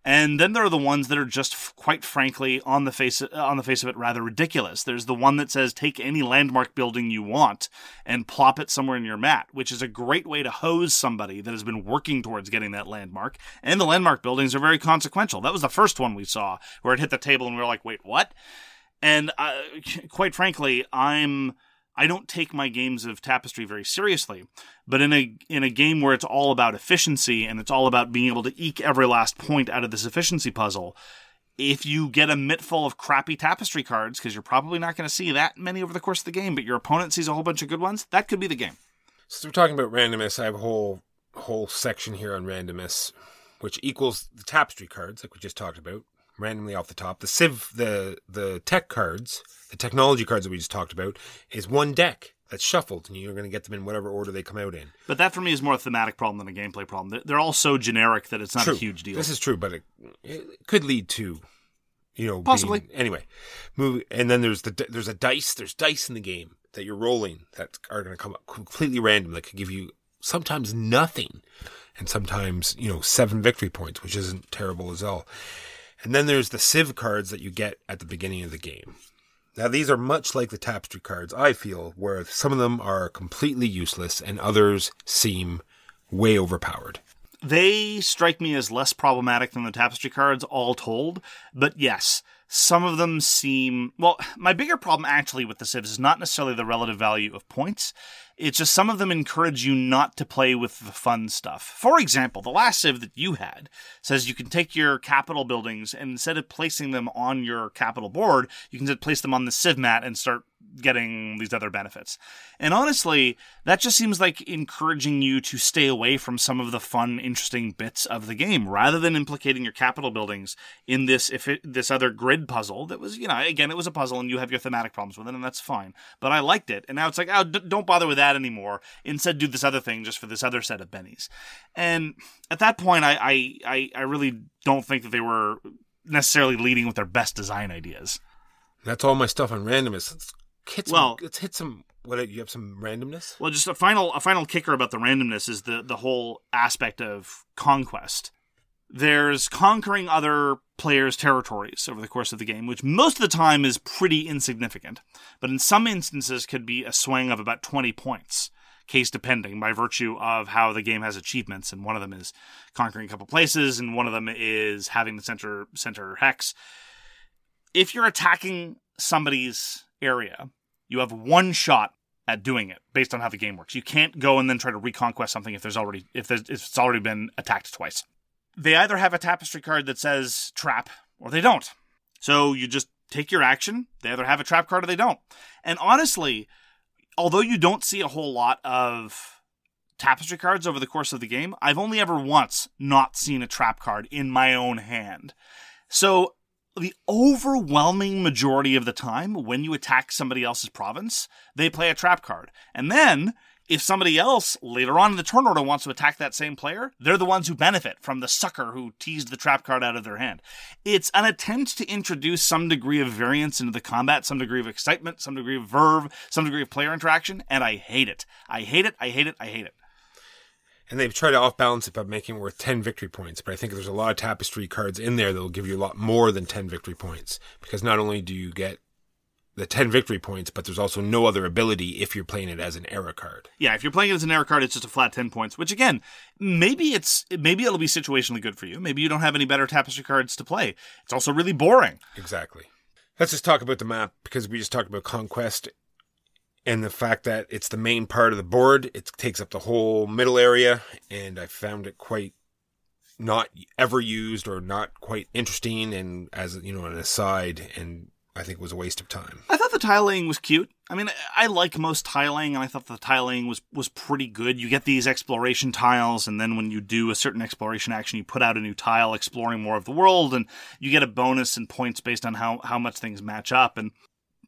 And then there are the ones that are just, quite frankly, on the face on the face of it, rather ridiculous. There's the one that says take any landmark building you want and plop it somewhere in your mat, which is a great way to hose somebody that has been working towards getting that landmark. And the landmark buildings are very consequential. That was the first one we saw where it hit the table, and we were like, wait, what? And uh, quite frankly, I'm I don't take my games of Tapestry very seriously. But in a in a game where it's all about efficiency and it's all about being able to eke every last point out of this efficiency puzzle, if you get a mitt full of crappy Tapestry cards, because you're probably not going to see that many over the course of the game, but your opponent sees a whole bunch of good ones, that could be the game. So we're talking about randomness. I have a whole whole section here on randomness, which equals the tapestry cards, like we just talked about, randomly off the top. The civ, the the tech cards, the technology cards that we just talked about, is one deck that's shuffled, and you're going to get them in whatever order they come out in. But that for me is more a thematic problem than a gameplay problem. They're- all so generic that it's not True. a huge deal. This is true, but it, it could lead to, you know, Possibly. being- anyway, move. And then there's the there's a dice. There's dice in the game that you're rolling that are going to come up completely random. That could give you sometimes nothing, and sometimes you know seven victory points, which isn't terrible as all. And then there's the civ cards that you get at the beginning of the game. Now these are much like the tapestry cards. I feel where some of them are completely useless and others seem way overpowered. they strike me as less problematic than the tapestry cards all told but yes some of them seem well my bigger problem actually with the civs is not necessarily the relative value of points. It's just some of them encourage you not to play with the fun stuff. For example the last civ that you had says you can take your capital buildings and instead of placing them on your capital board you can just place them on the civ mat and start getting these other benefits. And honestly, that just seems like encouraging you to stay away from some of the fun, interesting bits of the game, rather than implicating your capital buildings in this if it, this other grid puzzle that was, you know, again, it was a puzzle, and you have your thematic problems with it, and that's fine. But I liked it, and now it's like, oh, d- don't bother with that anymore. Instead, do this other thing just for this other set of bennies. And at that point, I I I, really don't think that they were necessarily leading with their best design ideas. That's all my stuff on randomness. Let's hit some, Well- let's hit some. What you have some randomness? Well, just a final a final kicker about the randomness is the the whole aspect of conquest. There's conquering other players' territories over the course of the game, which most of the time is pretty insignificant, but in some instances could be a swing of about 20 points, case depending, by virtue of how the game has achievements, and one of them is conquering a couple places, and one of them is having the center center hex. If you're attacking somebody's area, you have one shot at doing it based on how the game works. You can't go and then try to reconquest something if there's already if there's if it's already been attacked twice. They either have a tapestry card that says trap or they don't. So you just take your action. They either have a trap card or they don't. And honestly, although you don't see a whole lot of tapestry cards over the course of the game, I've only ever once not seen a trap card in my own hand. So the overwhelming majority of the time when you attack somebody else's province, they play a trap card. And then if somebody else later on in the turn order wants to attack that same player, they're the ones who benefit from the sucker who teased the trap card out of their hand. It's an attempt to introduce some degree of variance into the combat, some degree of excitement, some degree of verve, some degree of player interaction, and I hate it. I hate it, I hate it, I hate it. And they've tried to off balance it by making it worth 10 victory points. But I think there's a lot of tapestry cards in there that will give you a lot more than 10 victory points. Because not only do you get the 10 victory points, but there's also no other ability if you're playing it as an era card. Yeah, if you're playing it as an error card, it's just a flat 10 points, which again, maybe it's maybe it'll be situationally good for you. Maybe you don't have any better tapestry cards to play. It's also really boring. Exactly. Let's just talk about the map because we just talked about Conquest and the fact that it's the main part of the board. It takes up the whole middle area, and I found it quite not ever used or not quite interesting and as you know an aside and I think it was a waste of time. I thought the tiling was cute. I mean, I, like most tiling, and I thought the tiling was was pretty good. You get these exploration tiles, and then when you do a certain exploration action, you put out a new tile exploring more of the world, and you get a bonus and points based on how how much things match up. And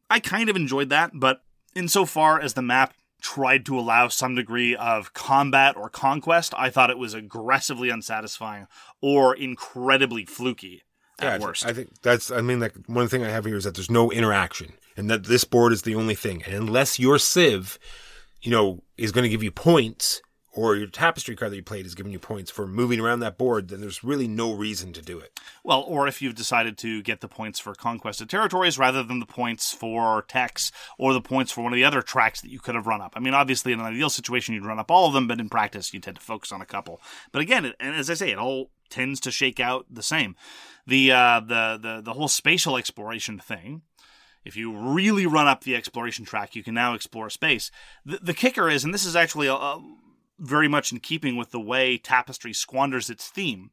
I kind of enjoyed that, but insofar as the map tried to allow some degree of combat or conquest, I thought it was aggressively unsatisfying or incredibly fluky at Yeah, worst. I think that's. I mean, like one thing I have here is that there's no interaction, and that this board is the only thing. And unless your Civ, you know, is going to give you points, or your tapestry card that you played is giving you points for moving around that board, then there's really no reason to do it. Well, or if you've decided to get the points for conquested territories rather than the points for techs or the points for one of the other tracks that you could have run up. I mean, obviously, in an ideal situation, you'd run up all of them, but in practice, you tend to focus on a couple. But again, it, and as I say, it all tends to shake out the same. The uh, the the the whole spatial exploration thing. If you really run up the exploration track, you can now explore space. The, the kicker is, and this is actually a, a very much in keeping with the way Tapestry squanders its theme.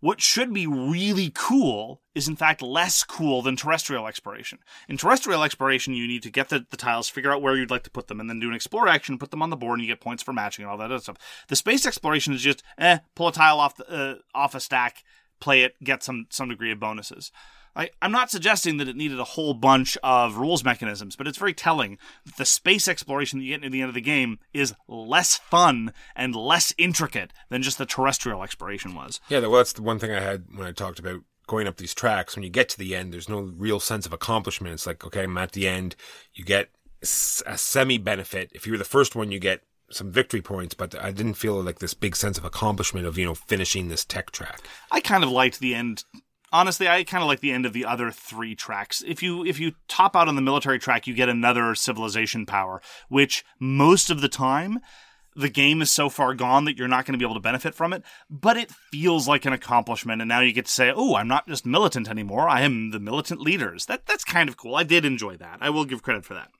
What should be really cool is in fact less cool than terrestrial exploration. In terrestrial exploration, you need to get the, the tiles, figure out where you'd like to put them, and then do an explore action, put them on the board, and you get points for matching and all that other stuff. The space exploration is just, eh, pull a tile off the, uh, off a stack, play it, get some some degree of bonuses. I, I'm not suggesting that it needed a whole bunch of rules mechanisms, but it's very telling that the space exploration that you get near the end of the game is less fun and less intricate than just the terrestrial exploration was. Yeah, well, that's the one thing I had when I talked about going up these tracks. When you get to the end, there's no real sense of accomplishment. It's like, okay, I'm at the end. You get a semi benefit. If you were the first one, you get some victory points, but I didn't feel like this big sense of accomplishment of, you know, finishing this tech track. I kind of liked the end. Honestly, I kind of like the end of the other three tracks. If you if you top out on the military track, you get another civilization power, which most of the time the game is so far gone that you're not going to be able to benefit from it, but it feels like an accomplishment and now you get to say, "Oh, I'm not just militant anymore. I am the militant leaders." That that's kind of cool. I did enjoy that. I will give credit for that.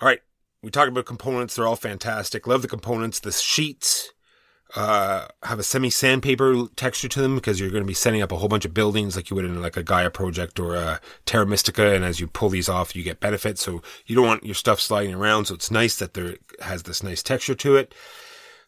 All right. We talked about components. They're all fantastic. Love the components. The sheets uh, have a semi sandpaper texture to them because you're going to be setting up a whole bunch of buildings like you would in like a Gaia project or a Terra Mystica. And as you pull these off, you get benefits. So you don't want your stuff sliding around. So it's nice that there has this nice texture to it.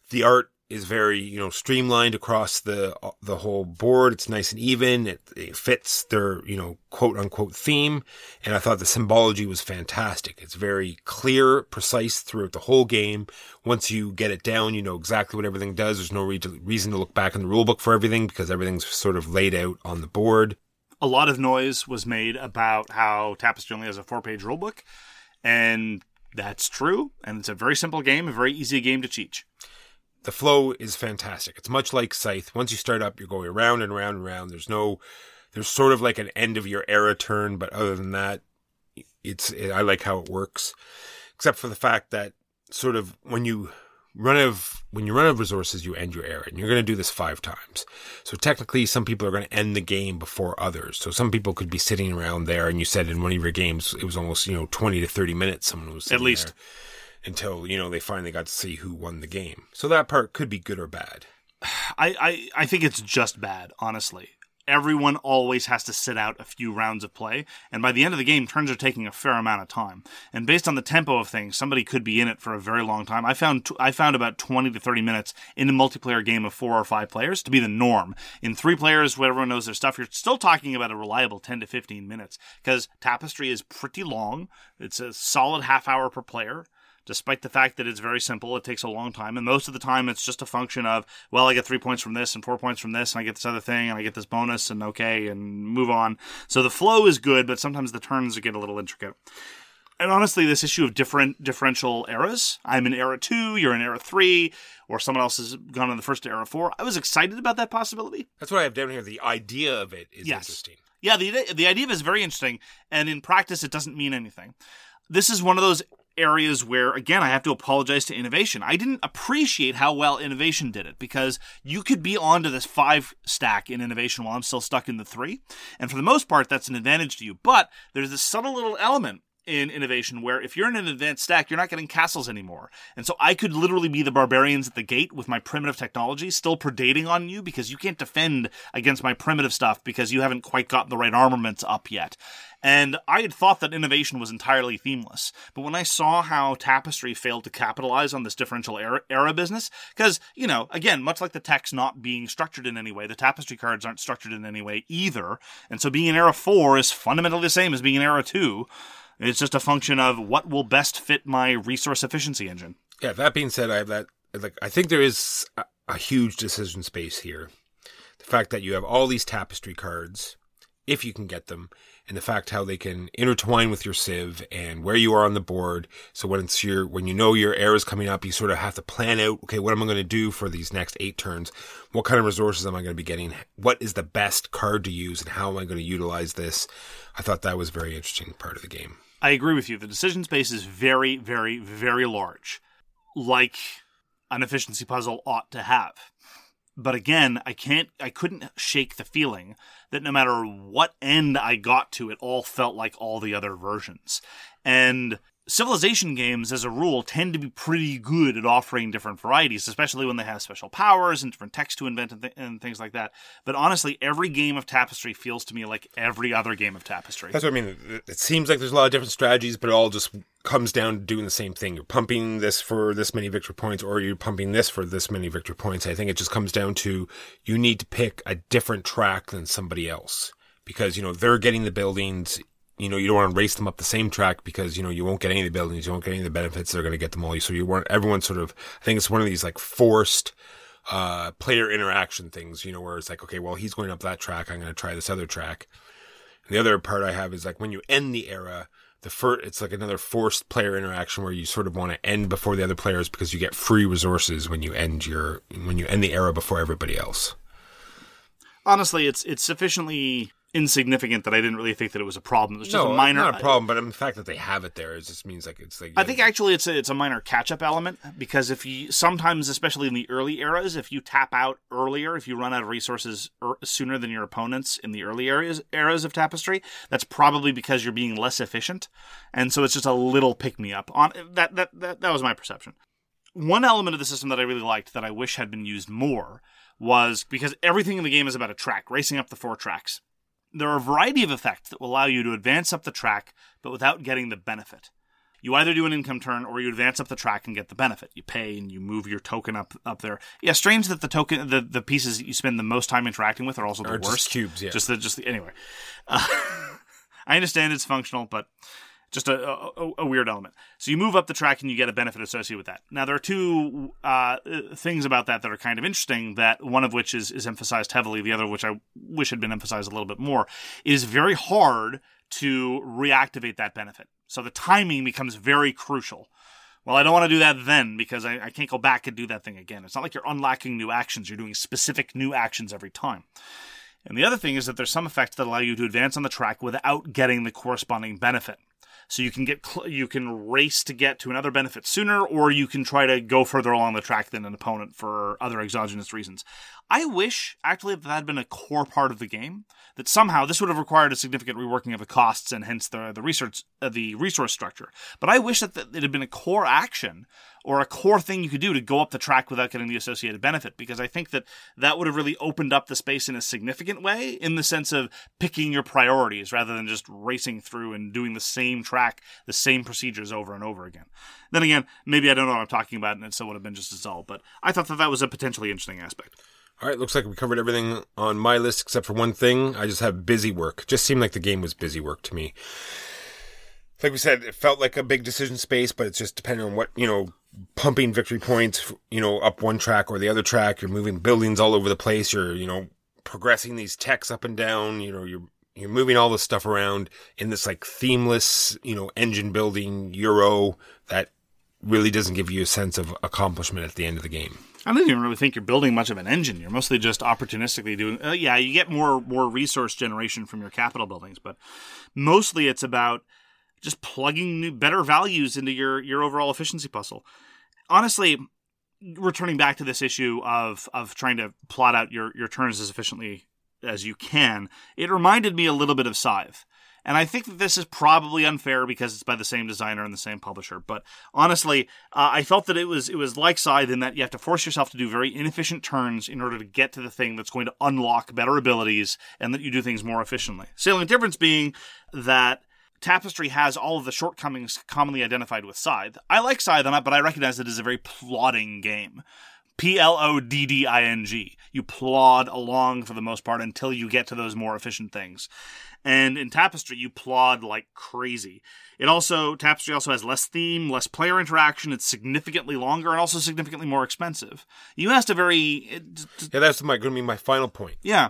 The art is very, you know, streamlined across the uh, the whole board. It's nice and even. It, it fits their, you know, quote unquote theme. And I thought the symbology was fantastic. It's very clear, precise throughout the whole game. Once you get it down, you know exactly what everything does. There's no re- reason to look back in the rulebook for everything because everything's sort of laid out on the board. a lot of noise was made about how Tapestry only has a four page rulebook, and that's true. And it's a very simple game, a very easy game to teach. The flow is fantastic. It's much like Scythe. Once you start up, you're going around and around and around. There's no, there's sort of like an end of your era turn, but other than that, it's, I like how it works. Except for the fact that sort of when you run out of, when you run out of resources, you end your era and you're going to do this five times. So technically some people are going to end the game before others. So some people could be sitting around there and you said in one of your games, it was almost, you know, 20 to 30 minutes. Someone was sitting least. there until you know they finally got to see who won the game. So that part could be good or bad. I, I, I think it's just bad, honestly. everyone always has to sit out a few rounds of play. And by the end of the game, turns are taking a fair amount of time. And based on the tempo of things, somebody could be in it for a very long time. I found I found about 20 to 30 minutes in a multiplayer game of four or five players to be the norm. In three players, where everyone knows their stuff, you're still talking about a reliable 10 to 15 minutes because Tapestry is pretty long. It's a solid half hour per player despite the fact that it's very simple. It takes a long time, and most of the time it's just a function of, well, I get three points from this and four points from this, and I get this other thing, and I get this bonus, and okay, and move on. So the flow is good, but sometimes the turns get a little intricate. And honestly, this issue of different differential eras, I'm in era two, you're in era three, or someone else has gone in the first era four. I was excited about that possibility. That's what I have down here. The idea of it is Yes. interesting. Yeah, the the idea is very interesting, and in practice, it doesn't mean anything. This is one of those areas where, again, I have to apologize to innovation. I didn't appreciate how well innovation did it because you could be onto this five stack in innovation while I'm still stuck in the three, and for the most part, that's an advantage to you. But there's this subtle little element in innovation where if you're in an advanced stack, you're not getting castles anymore. And so I could literally be the barbarians at the gate with my primitive technology still predating on you because you can't defend against my primitive stuff because you haven't quite gotten the right armaments up yet. And I had thought that innovation was entirely themeless. But when I saw how Tapestry failed to capitalize on this differential era, era business, because, you know, again, much like the text not being structured in any way, the Tapestry cards aren't structured in any way either. And so being in era 4 is fundamentally the same as being in era 2. It's just a function of what will best fit my resource efficiency engine. Yeah. That being said, I have that. Like, I think there is a, a huge decision space here. The fact that you have all these tapestry cards, if you can get them, and the fact how they can intertwine with your sieve and where you are on the board. So when it's your when you know your air is coming up, you sort of have to plan out. Okay, what am I going to do for these next eight turns? What kind of resources am I going to be getting? What is the best card to use, and how am I going to utilize this? I thought that was a very interesting part of the game. I agree with you. The decision space is very, very, very large, like an efficiency puzzle ought to have. But again, I can't, I couldn't shake the feeling that no matter what end I got to, it all felt like all the other versions. And civilization games, as a rule, tend to be pretty good at offering different varieties, especially when they have special powers and different text to invent and, th- and things like that. But honestly, every game of Tapestry feels to me like every other game of Tapestry. That's what I mean. It- seems like there's a lot of different strategies, but it all just comes down to doing the same thing. You're pumping this for this many victory points, or you're pumping this for this many victory points. I think it just comes down to you need to pick a different track than somebody else because you know they're getting the buildings. You know, you don't want to race them up the same track because you know you won't get any of the buildings, you won't get any of the benefits. They're going to get them all. So you want everyone sort of. I think it's one of these like forced uh, player interaction things. You know, where it's like, okay, well, he's going up that track. I'm going to try this other track. And the other part I have is like when you end the era, the first it's like another forced player interaction where you sort of want to end before the other players because you get free resources when you end your when you end the era before everybody else. honestly, it's it's sufficiently insignificant that I didn't really think that it was a problem. It's just no, a minor not a problem, but I mean, the fact that they have it there it just means like it's like I think actually it's a, it's a minor catch up element because if you sometimes, especially in the early eras, if you tap out earlier, if you run out of resources er, sooner than your opponents in the early areas eras of Tapestry, that's probably because you're being less efficient, and so it's just a little pick me up on that. That that that was my perception. One element of the system that I really liked that I wish had been used more was because everything in the game is about a track, racing up the four tracks. There are a variety of effects that will allow you to advance up the track, but without getting the benefit. You either do an income turn or you advance up the track and get the benefit. You pay and you move your token up up there. Yeah, strange that the token the, the pieces that you spend the most time interacting with are also the worst. cubes, yeah. Just the just the anyway. Uh, I understand it's functional, but just a, a, a weird element. So you move up the track and you get a benefit associated with that. Now there are two uh, things about that that are kind of interesting. That one of which is is emphasized heavily. The other, which I wish had been emphasized a little bit more, it is very hard to reactivate that benefit. So the timing becomes very crucial. Well, I don't want to do that then because I, I can't go back and do that thing again. It's not like you're unlocking new actions. You're doing specific new actions every time. And the other thing is that there's some effects that allow you to advance on the track without getting the corresponding benefit. So you can get cl- you can race to get to another benefit sooner, or you can try to go further along the track than an opponent for other exogenous reasons. I wish actually that, that had been a core part of the game. That somehow this would have required a significant reworking of the costs and hence the the research uh, the resource structure. But I wish that th- it had been a core action or a core thing you could do to go up the track without getting the associated benefit because I think that that would have really opened up the space in a significant way in the sense of picking your priorities rather than just racing through and doing the same track, the same procedures over and over again. Then again, maybe I don't know what I'm talking about and it still would have been just as dull, but I thought that that was a potentially interesting aspect. All right, looks like we covered everything on my list except for one thing. I just have busy work. Just seemed like the game was busy work to me. Like we said, it felt like a big decision space, but it's just depending on what, you know, pumping victory points, you know, up one track or the other track. You're moving buildings all over the place. You're, you know, progressing these techs up and down. You know, you're, you're moving all this stuff around in this like themeless, you know, engine building Euro that really doesn't give you a sense of accomplishment at the end of the game. I don't even really think you're building much of an engine. You're mostly just opportunistically doing. Uh, yeah, you get more more resource generation from your capital buildings, but mostly it's about just plugging new, better values into your your overall efficiency puzzle. Honestly, returning back to this issue of of trying to plot out your your turns as efficiently as you can, it reminded me a little bit of Scythe. And I think that this is probably unfair because it's by the same designer and the same publisher. But honestly, uh, I felt that it was it was like Scythe in that you have to force yourself to do very inefficient turns in order to get to the thing that's going to unlock better abilities and that you do things more efficiently. Salient difference being that Tapestry has all of the shortcomings commonly identified with Scythe. I like Scythe on it, but I recognize it as a very plodding game. P L O D D I N G. You plod along for the most part until you get to those more efficient things. And in Tapestry, you plod like crazy. It also, Tapestry also has less theme, less player interaction. It's significantly longer and also significantly more expensive. You asked a very, it- Yeah, that's my going to be my final point. yeah,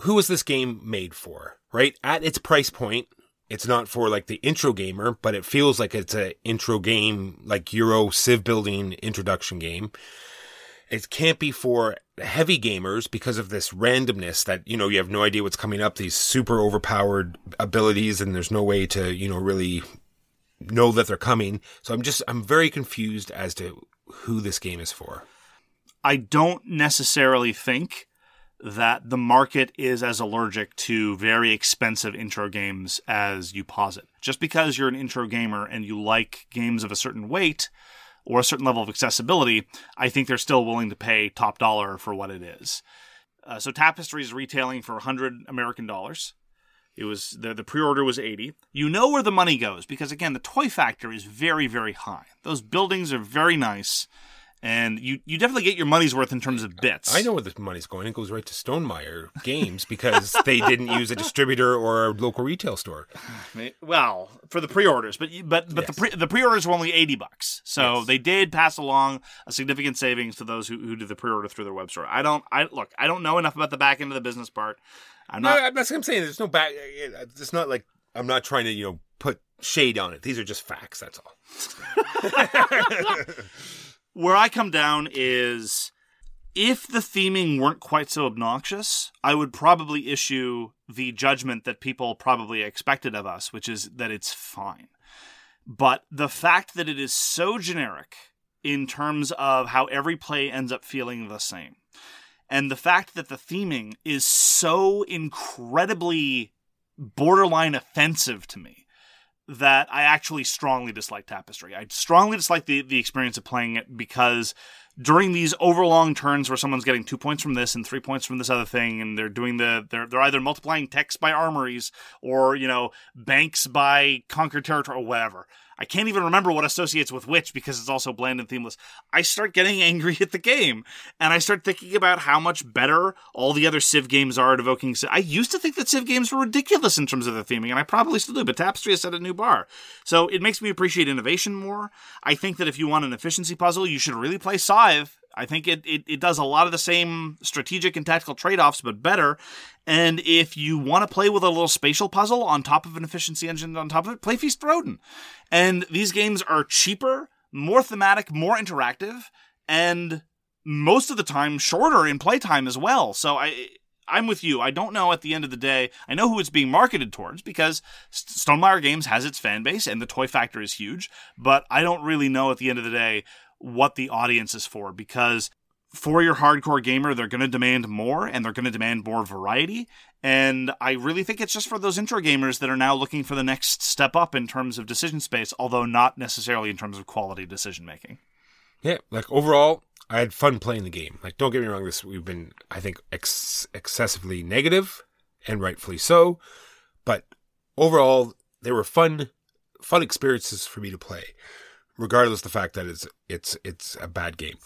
who is this game made for? Right at its price point, it's not for like the intro gamer, but it feels like it's a intro game, like Euro Civ building introduction game. It can't be for heavy gamers because of this randomness that you know you have no idea what's coming up. These super overpowered abilities, and there's no way to you know really know that they're coming. So I'm just I'm very confused as to who this game is for. I don't necessarily think that the market is as allergic to very expensive intro games as you posit. Just because you're an intro gamer and you like games of a certain weight or a certain level of accessibility, I think they're still willing to pay top dollar for what it is. Uh, so Tapestry is retailing for 100 American dollars. It was the the pre-order was 80. You know where the money goes because again, the toy factor is very very high. Those buildings are very nice and you you definitely get your money's worth in terms of bits. I know where the money's going. It goes right to Stonemaier Games because they didn't use a distributor or a local retail store. Well, for the pre-orders, but but but the pre the pre-orders were only eighty bucks, so Yes. they did pass along a significant savings to those who, who do the pre-order through their web store. I don't. I look. I don't know enough about the back end of the business part. I'm No, not. that's what I'm saying. There's no back. Uh, it's not like I'm not trying to you know put shade on it. These are just facts. That's all. Where I come down is if the theming weren't quite so obnoxious, I would probably issue the judgment that people probably expected of us, which is that it's fine. But the fact that it is so generic in terms of how every play ends up feeling the same, and the fact that the theming is so incredibly borderline offensive to me that I actually strongly dislike Tapestry. I strongly dislike the, the experience of playing it because during these overlong turns where someone's getting two points from this and three points from this other thing, and they're doing the they're they're either multiplying techs by armories or you know banks by conquered territory or whatever. I can't even remember what associates with which because it's also bland and themeless. I start getting angry at the game, and I start thinking about how much better all the other Civ games are at evoking. Civ. I used to think that Civ games were ridiculous in terms of their theming, and I probably still do. But Tapestry has set a new bar, so it makes me appreciate innovation more. I think that if you want an efficiency puzzle, you should really play Scythe. I think it, it, it does a lot of the same strategic and tactical trade offs, but better. And if you want to play with a little spatial puzzle on top of an efficiency engine on top of it, play Feast for Odin. And these games are cheaper, more thematic, more interactive, and most of the time shorter in playtime as well. So I. I'm with you. I don't know at the end of the day. I know who it's being marketed towards because Stonemaier Games has its fan base and the toy factor is huge, but I don't really know at the end of the day what the audience is for because for your hardcore gamer, they're going to demand more and they're going to demand more variety. And I really think it's just for those intro gamers that are now looking for the next step up in terms of decision space, although not necessarily in terms of quality decision making. Yeah, like overall, I had fun playing the game. Like, don't get me wrong, this we've been, I think, ex- excessively negative, and rightfully so. But overall, they were fun, fun experiences for me to play, regardless of the fact that it's it's it's a bad game.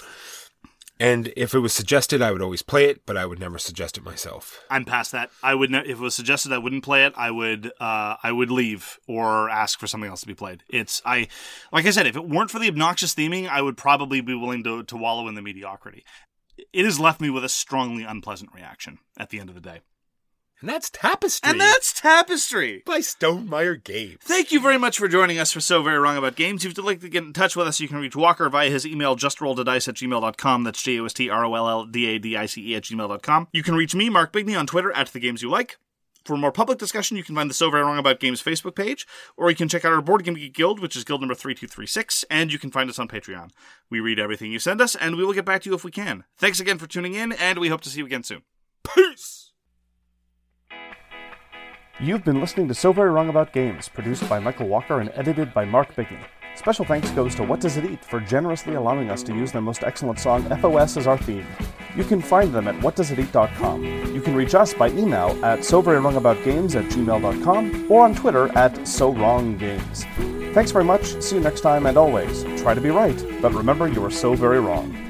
And if it was suggested, I would always play it, but I would never suggest it myself. I'm past that. I would ne- if it was suggested I wouldn't play it, I would uh, I would leave or ask for something else to be played. It's I like I said, if it weren't for the obnoxious theming, I would probably be willing to to wallow in the mediocrity. It has left me with a strongly unpleasant reaction at the end of the day. And that's Tapestry And that's Tapestry. by Stonemaier Games. Thank you very much for joining us for So Very Wrong About Games. If you'd like to get in touch with us, you can reach Walker via his email, justrolledadice at gmail.com. That's J O S T R O L L D A D I C E at gmail.com. You can reach me, Mark Bigney, on Twitter at The Games You Like. For more public discussion, you can find the So Very Wrong About Games Facebook page, or you can check out our Board Game Geek Guild, which is guild number 3236, and you can find us on Patreon. We read everything you send us, and we will get back to you if we can. Thanks again for tuning in, and we hope to see you again soon. Peace! You've been listening to So Very Wrong About Games, produced by Michael Walker and edited by Mark Bigney. Special thanks goes to What Does It Eat for generously allowing us to use their most excellent song, FOS, as our theme. You can find them at whatdoesiteat.com. You can reach us by email at soverywrongaboutgames at gmail.com or on Twitter at SoWrongGames. Thanks very much, see you next time, and always, try to be right, but remember you are so very wrong.